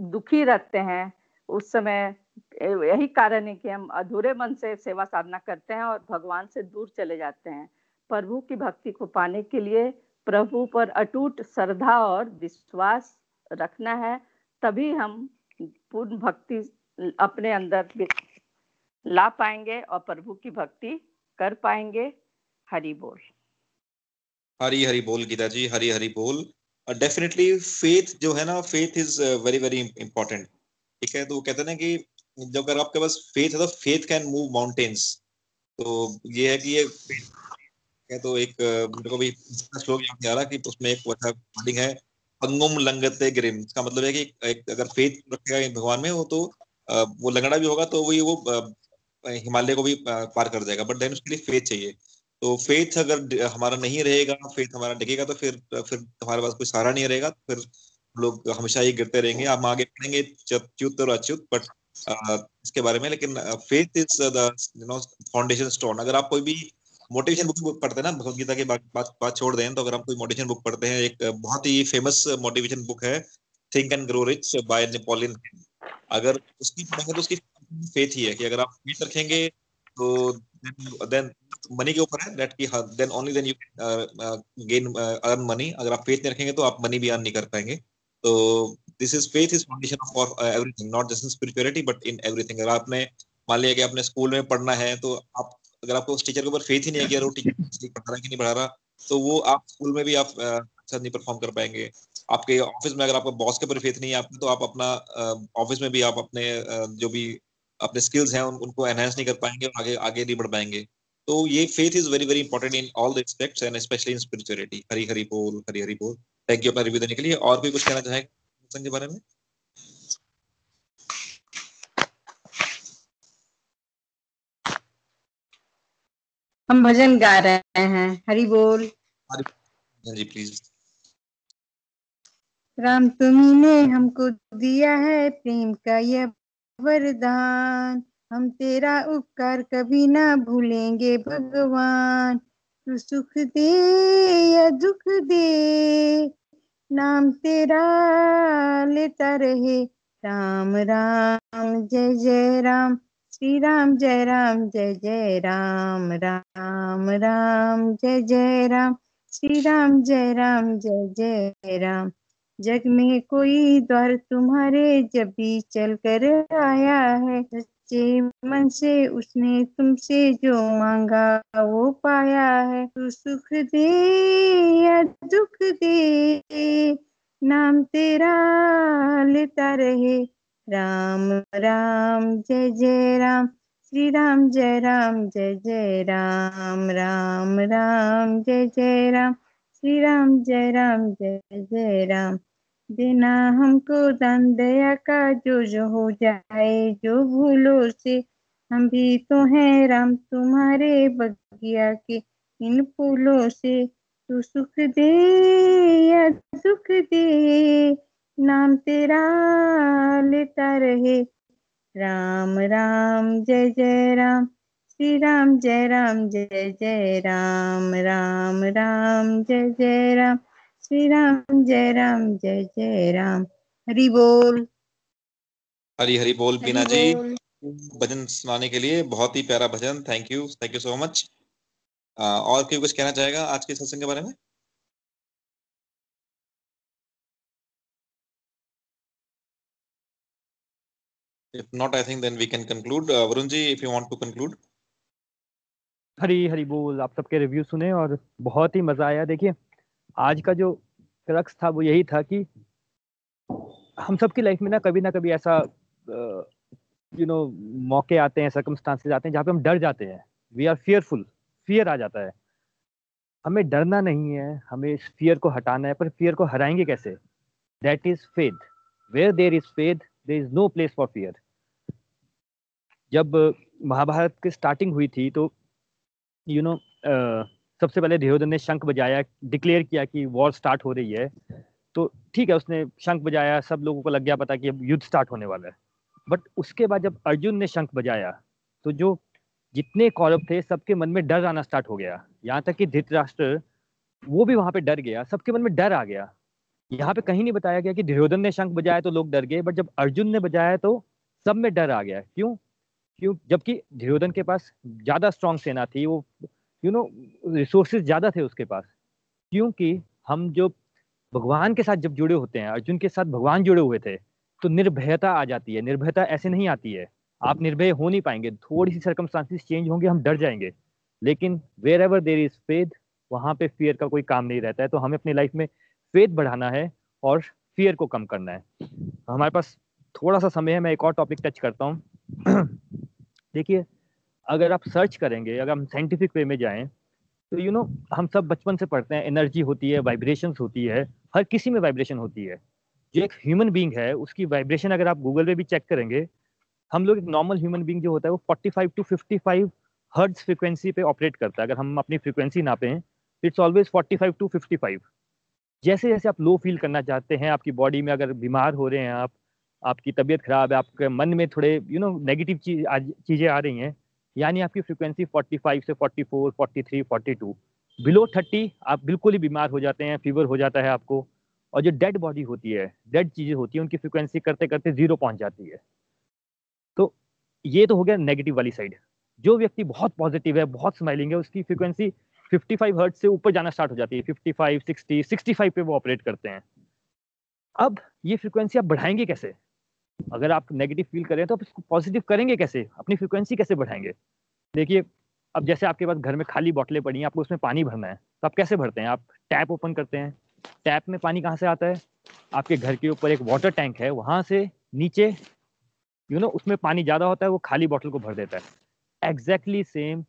दुखी रहते हैं। उस समय यही कारण है कि हम अधूरे मन से सेवा साधना करते हैं और भगवान से दूर चले जाते हैं। प्रभु की भक्ति को पाने के लिए प्रभु पर अटूट श्रद्धा और विश्वास रखना है तभी हम पूर्ण भक्ति अपने अंदर ला पाएँगे और प्रभु की भक्ति कर पाएँगे। हरि बोल। हरी हरी बोल गीता जी हरी हरी बोल। डेफिनेटली uh, फेथ जो है ना faith is very very important ठीक है तो कहते ना कि जब अगर आपके पास फेथ है तो फेथ कैन मूव माउंटेन्स तो ये है कि ये है तो एक, मेरे को भी श्लोक याद नहीं आ रहा कि उसमें एक वर्डिंग है, अंगुम लंगते ग्रिम। इसका मतलब है कि एक अगर फेथ रखेगा भगवान में, वो तो वो लंगड़ा भी होगा तो वही वो हिमालय को भी पार कर जाएगा। बट देन उसके लिए फेथ चाहिए। तो फेथ अगर हमारा नहीं रहेगा फेथ हमारा डिगेगा तो फिर फिर हमारे पास कोई सहारा नहीं रहेगा तो फिर लोग हमेशा ही गिरते रहेंगे। हम आगे पढ़ेंगे अच्युत बट इसके बारे में लेकिन faith is the you know foundation stone अगर आप कोई भी मोटिवेशन बुक पढ़ते हैं ना भगवदगीता की बात बात छोड़ दें तो अगर हम कोई मोटिवेशन बुक पढ़ते हैं एक बहुत ही फ़ेमस मोटिवेशन बुक है think and grow rich by Napoleon अगर उसकी पढ़ेंगे तो उसकी फेथ ही है कि अगर आप फेथ रखेंगे तो देन मनी के ऊपर है दैट की then only then you gain earn money अगर आप फेथ नहीं रखेंगे तो आप मनी भी अर्न नहीं कर पाएँगे. तो this is faith is foundation for everything not just in spirituality but in everything अगर आपने मान लिया कि आपने स्कूल में पढ़ना है तो आप अगर आपको उस टीचर के ऊपर फेथ ही नहीं है कि यार वो टीचर पढ़ा रहा है कि नहीं पढ़ा रहा तो वो आप स्कूल में भी आप uh, अच्छा नहीं परफॉर्म कर पाएँगे। आपके ऑफ़िस में अगर आपका बॉस के ऊपर फेथ नहीं है आपको तो आप अपना ऑफ़िस uh, में भी आप अपने uh, जो भी अपने स्किल्स हैं उन, उनको एनहेंस नहीं कर पाएँगे और आगे आगे नहीं बढ़ पाएँगे। तो ये faith is very very important in all the aspects and specially in spirituality Hari Hari बोल हरी हरी बोल। थैंक यू अपना रिव्यू देने के लिए। और भी कुछ कहना चाहेगा के बारे में? हम भजन गा रहे हैं। हरी बोल। जी प्लीज़ राम तुम्ही हमको दिया है प्रेम का यह वरदान। हम तेरा उपकार कभी ना भूलेंगे भगवान। तू सुख दे या दुख दे नाम तेरा लेता रहे। राम राम, जय जय राम। श्री राम जय राम, जय जय राम। राम राम, जय जय राम। श्री राम जय राम, जय जय राम। जग में कोई द्वार तुम्हारे जब भी चल कर आया है। सच्चे मन से उसने तुमसे जो मांगा वो पाया है। तू सुख दे या दुख दे, नाम तेरा लेता रहे। राम राम, जय जय राम, श्री राम, जय राम, जय जय राम राम राम, जय जय राम, श्री राम, जय राम, जय जय राम। देना हमको दान दया का जो जो हो जाए, जो भूलो से। हम भी तो हैं राम तुम्हारे बगिया के, इन फूलों से। तू सुख दे या सुख दे, नाम तेरा लेता रहे। राम राम, जय जय राम श्री राम जय राम, जय जय राम राम राम, जय जय राम। श्री राम जय राम जय जय राम। हरि बोल। हरी हरी बोल बीना जी। भजन सुनाने के लिए बहुत ही प्यारा भजन। Thank you thank you so much और कोई कुछ कहना चाहेगा आज के सत्संग के बारे में? If not, I think then we can conclude. Uh, Varun ji, if you want to conclude. हरी हरी बोल। आप सबके रिव्यू सुने और बहुत ही मज़ा आया। देखिए आज का जो क्रक्स था वो यही था कि हम सबकी लाइफ में ना कभी ना कभी ऐसा यू नो मौके आते हैं सर्कमस्टांसेस आते हैं जहाँ पे हम डर जाते हैं। वी आर फियरफुल फियर आ जाता है। हमें डरना नहीं है हमें इस फियर को हटाना है पर फियर को हराएँगे कैसे? That is faith where there is faith there is no place for fear जब महाभारत की स्टार्टिंग हुई थी तो you you know know, uh, सबसे पहले दुर्योधन ने शंख बजाया डिक्लेयर किया कि वॉर स्टार्ट हो रही है। तो ठीक है, उसने शंख बजाया, सब लोगों को लग गया पता कि अब युद्ध स्टार्ट होने वाला है। बट उसके बाद जब अर्जुन ने शंख बजाया तो जो जितने कौरव थे, सबके मन में डर आना स्टार्ट हो गया। यहाँ तक कि धृतराष्ट्र, वो भी वहाँ पे डर गया, सबके मन में डर आ गया। यहाँ पे कहीं नहीं बताया गया कि दुर्योधन ने शंख बजाया तो लोग डर गए बट जब अर्जुन ने बजाया तो सब में डर आ गया। क्यों? क्यों? जबकि दुर्योधन के पास ज़्यादा स्ट्रॉन्ग सेना थी, वो यू नो रिसोर्सेज ज़्यादा थे उसके पास। क्योंकि हम जो भगवान के साथ जब जुड़े होते हैं, अर्जुन के साथ भगवान जुड़े हुए थे तो निर्भयता आ जाती है, निर्भयता ऐसे नहीं आती है। आप निर्भय हो नहीं पाएँगे थोड़ी सी सर्कमस्टांसिस चेंज होंगे, हम डर जाएँगे। लेकिन wherever there is faith वहाँ पे फियर का कोई काम नहीं रहता है तो हमें अपनी लाइफ में फेथ बढ़ाना है और फियर को कम करना है। हमारे पास थोड़ा सा समय है, मैं एक और टॉपिक टच करता हूँ। (clears throat) देखिए अगर आप सर्च करेंगे अगर हम साइंटिफिक वे में जाएँ तो यू you नो know, हम सब बचपन से पढ़ते हैं एनर्जी होती है वाइब्रेशंस होती है हर किसी में वाइब्रेशन होती है। जो एक ह्यूमन बींग है उसकी वाइब्रेशन अगर आप गूगल पे भी चेक करेंगे हम लोग एक नॉर्मल ह्यूमन बींग जो होता है वो 45 टू 55 हर्ट्ज फ्रिक्वेंसी पे ऑपरेट करता है। अगर हम अपनी फ्रिक्वेंसी नापें इट्स ऑलवेज 45 टू 55 जैसे जैसे आप लो फील करना चाहते हैं आपकी बॉडी में अगर बीमार हो रहे हैं आप आपकी तबीयत खराब है आपके मन में थोड़े यू नो नेगेटिव चीज़ चीज़ें आ रही हैं यानी आपकी फ्रिक्वेंसी 45 से 44, 43, 42 बिलो 30 आप बिल्कुल ही बीमार हो जाते हैं फीवर हो जाता है आपको। और जो डेड बॉडी होती है डेड चीज़ें होती है उनकी फ्रिक्वेंसी करते करते ज़ीरो पहुँच जाती है। तो ये तो हो गया नेगेटिव वाली साइड जो व्यक्ति बहुत पॉजिटिव है बहुत स्माइलिंग है उसकी फ्रिक्वेंसी 55 हर्ट से ऊपर जाना स्टार्ट हो जाती है। 55, 60, 65 पे वो ऑपरेट करते हैं। अब ये फ्रिक्वेंसी आप बढ़ाएँगे कैसे? अगर आप नेगेटिव फील करें तो आप इसको पॉजिटिव करेंगे कैसे? अपनी फ्रिक्वेंसी कैसे बढ़ाएँगे? देखिए, अब जैसे आपके पास घर में खाली बॉटलें पड़ी हैं, आपको उसमें पानी भरना है तो आप कैसे भरते हैं? आप टैप ओपन करते हैं। टैप में पानी कहाँ से आता है? आपके घर के ऊपर एक वाटर टैंक है, वहाँ से नीचे यू नो उसमें पानी ज़्यादा होता है, वो खाली बॉटल को भर देता है। एग्जैक्टली सेम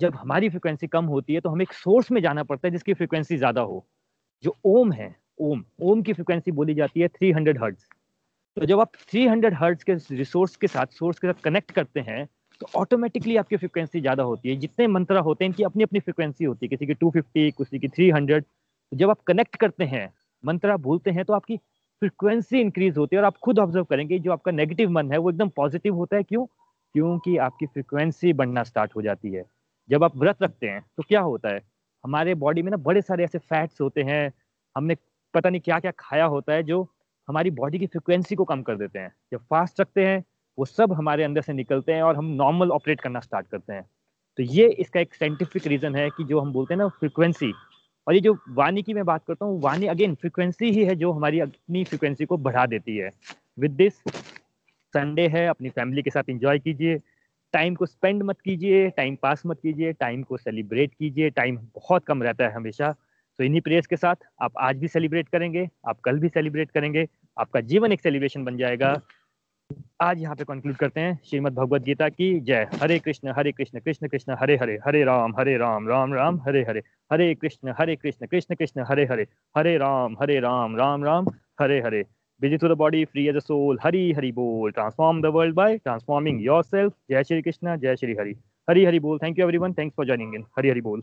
जब हमारी फ्रिक्वेंसी कम होती है तो हमें एक सोर्स में जाना पड़ता है जिसकी फ्रिक्वेंसी ज़्यादा हो, जो ओम है ओम ओम की फ्रिक्वेंसी बोली जाती है 300 हर्ट्ज तो जब आप 300 हर्ट्ज के रिसोर्स के साथ सोर्स के साथ कनेक्ट करते हैं तो ऑटोमेटिकली आपकी फ्रिक्वेंसी ज़्यादा होती है। जितने मंत्रा होते हैं, इनकी अपनी अपनी फ्रिक्वेंसी होती है। किसी की 250 किसी की 300 तो जब आप कनेक्ट करते हैं, मंत्रा भूलते हैं तो आपकी फ्रिक्वेंसी इंक्रीज होती है और आप खुद ऑब्ज़र्व करेंगे, जो आपका नेगेटिव मन है, वो एकदम पॉजिटिव होता है। क्यों? क्योंकि आपकी फ्रिक्वेंसी बढ़ना स्टार्ट हो जाती है। जब आप व्रत रखते हैं तो क्या होता है? हमारे बॉडी में ना बड़े सारे ऐसे फैट्स होते हैं। हमने पता नहीं क्या क्या खाया होता है जो हमारी बॉडी की फ्रिक्वेंसी को कम कर देते हैं। जब फास्ट रखते हैं, वो सब हमारे अंदर से निकलते हैं और हम नॉर्मल ऑपरेट करना स्टार्ट करते हैं। तो ये इसका एक साइंटिफिक रीजन है कि जो हम बोलते हैं ना फ्रिक्वेंसी और ये जो वाणी की मैं बात करता हूँ, वाणी अगेन फ्रिक्वेंसी ही है जो हमारी अपनी फ्रिक्वेंसी को बढ़ा देती है। विद दिस संडे है, अपनी फैमिली के साथ इंजॉय कीजिए। टाइम को स्पेंड मत कीजिए टाइम पास मत कीजिए टाइम को सेलिब्रेट कीजिए। टाइम बहुत कम रहता है हमेशा। तो इन्हीं प्रेयर्स के साथ आप आज भी सेलिब्रेट करेंगे आप कल भी सेलिब्रेट करेंगे आपका जीवन एक सेलिब्रेशन बन जाएगा आज यहाँ पे कंक्लूड करते हैं श्रीमद भगवद गीता की जय Hare Krishna Hare Krishna Krishna Krishna Hare Hare Hare Ram Hare Ram Ram Ram Hare Hare Hare Krishna Hare Krishna Krishna Krishna Hare Hare Hare Ram Hare Ram Ram Ram Hare Hare busy to the body, free as a soul. Hari Hari Bol. Transform the world by transforming yourself. Jai Shri Krishna, Jai Shri Hari. Hari Hari Bol. Thank you everyone. Thanks for joining in. Hari Hari Bol.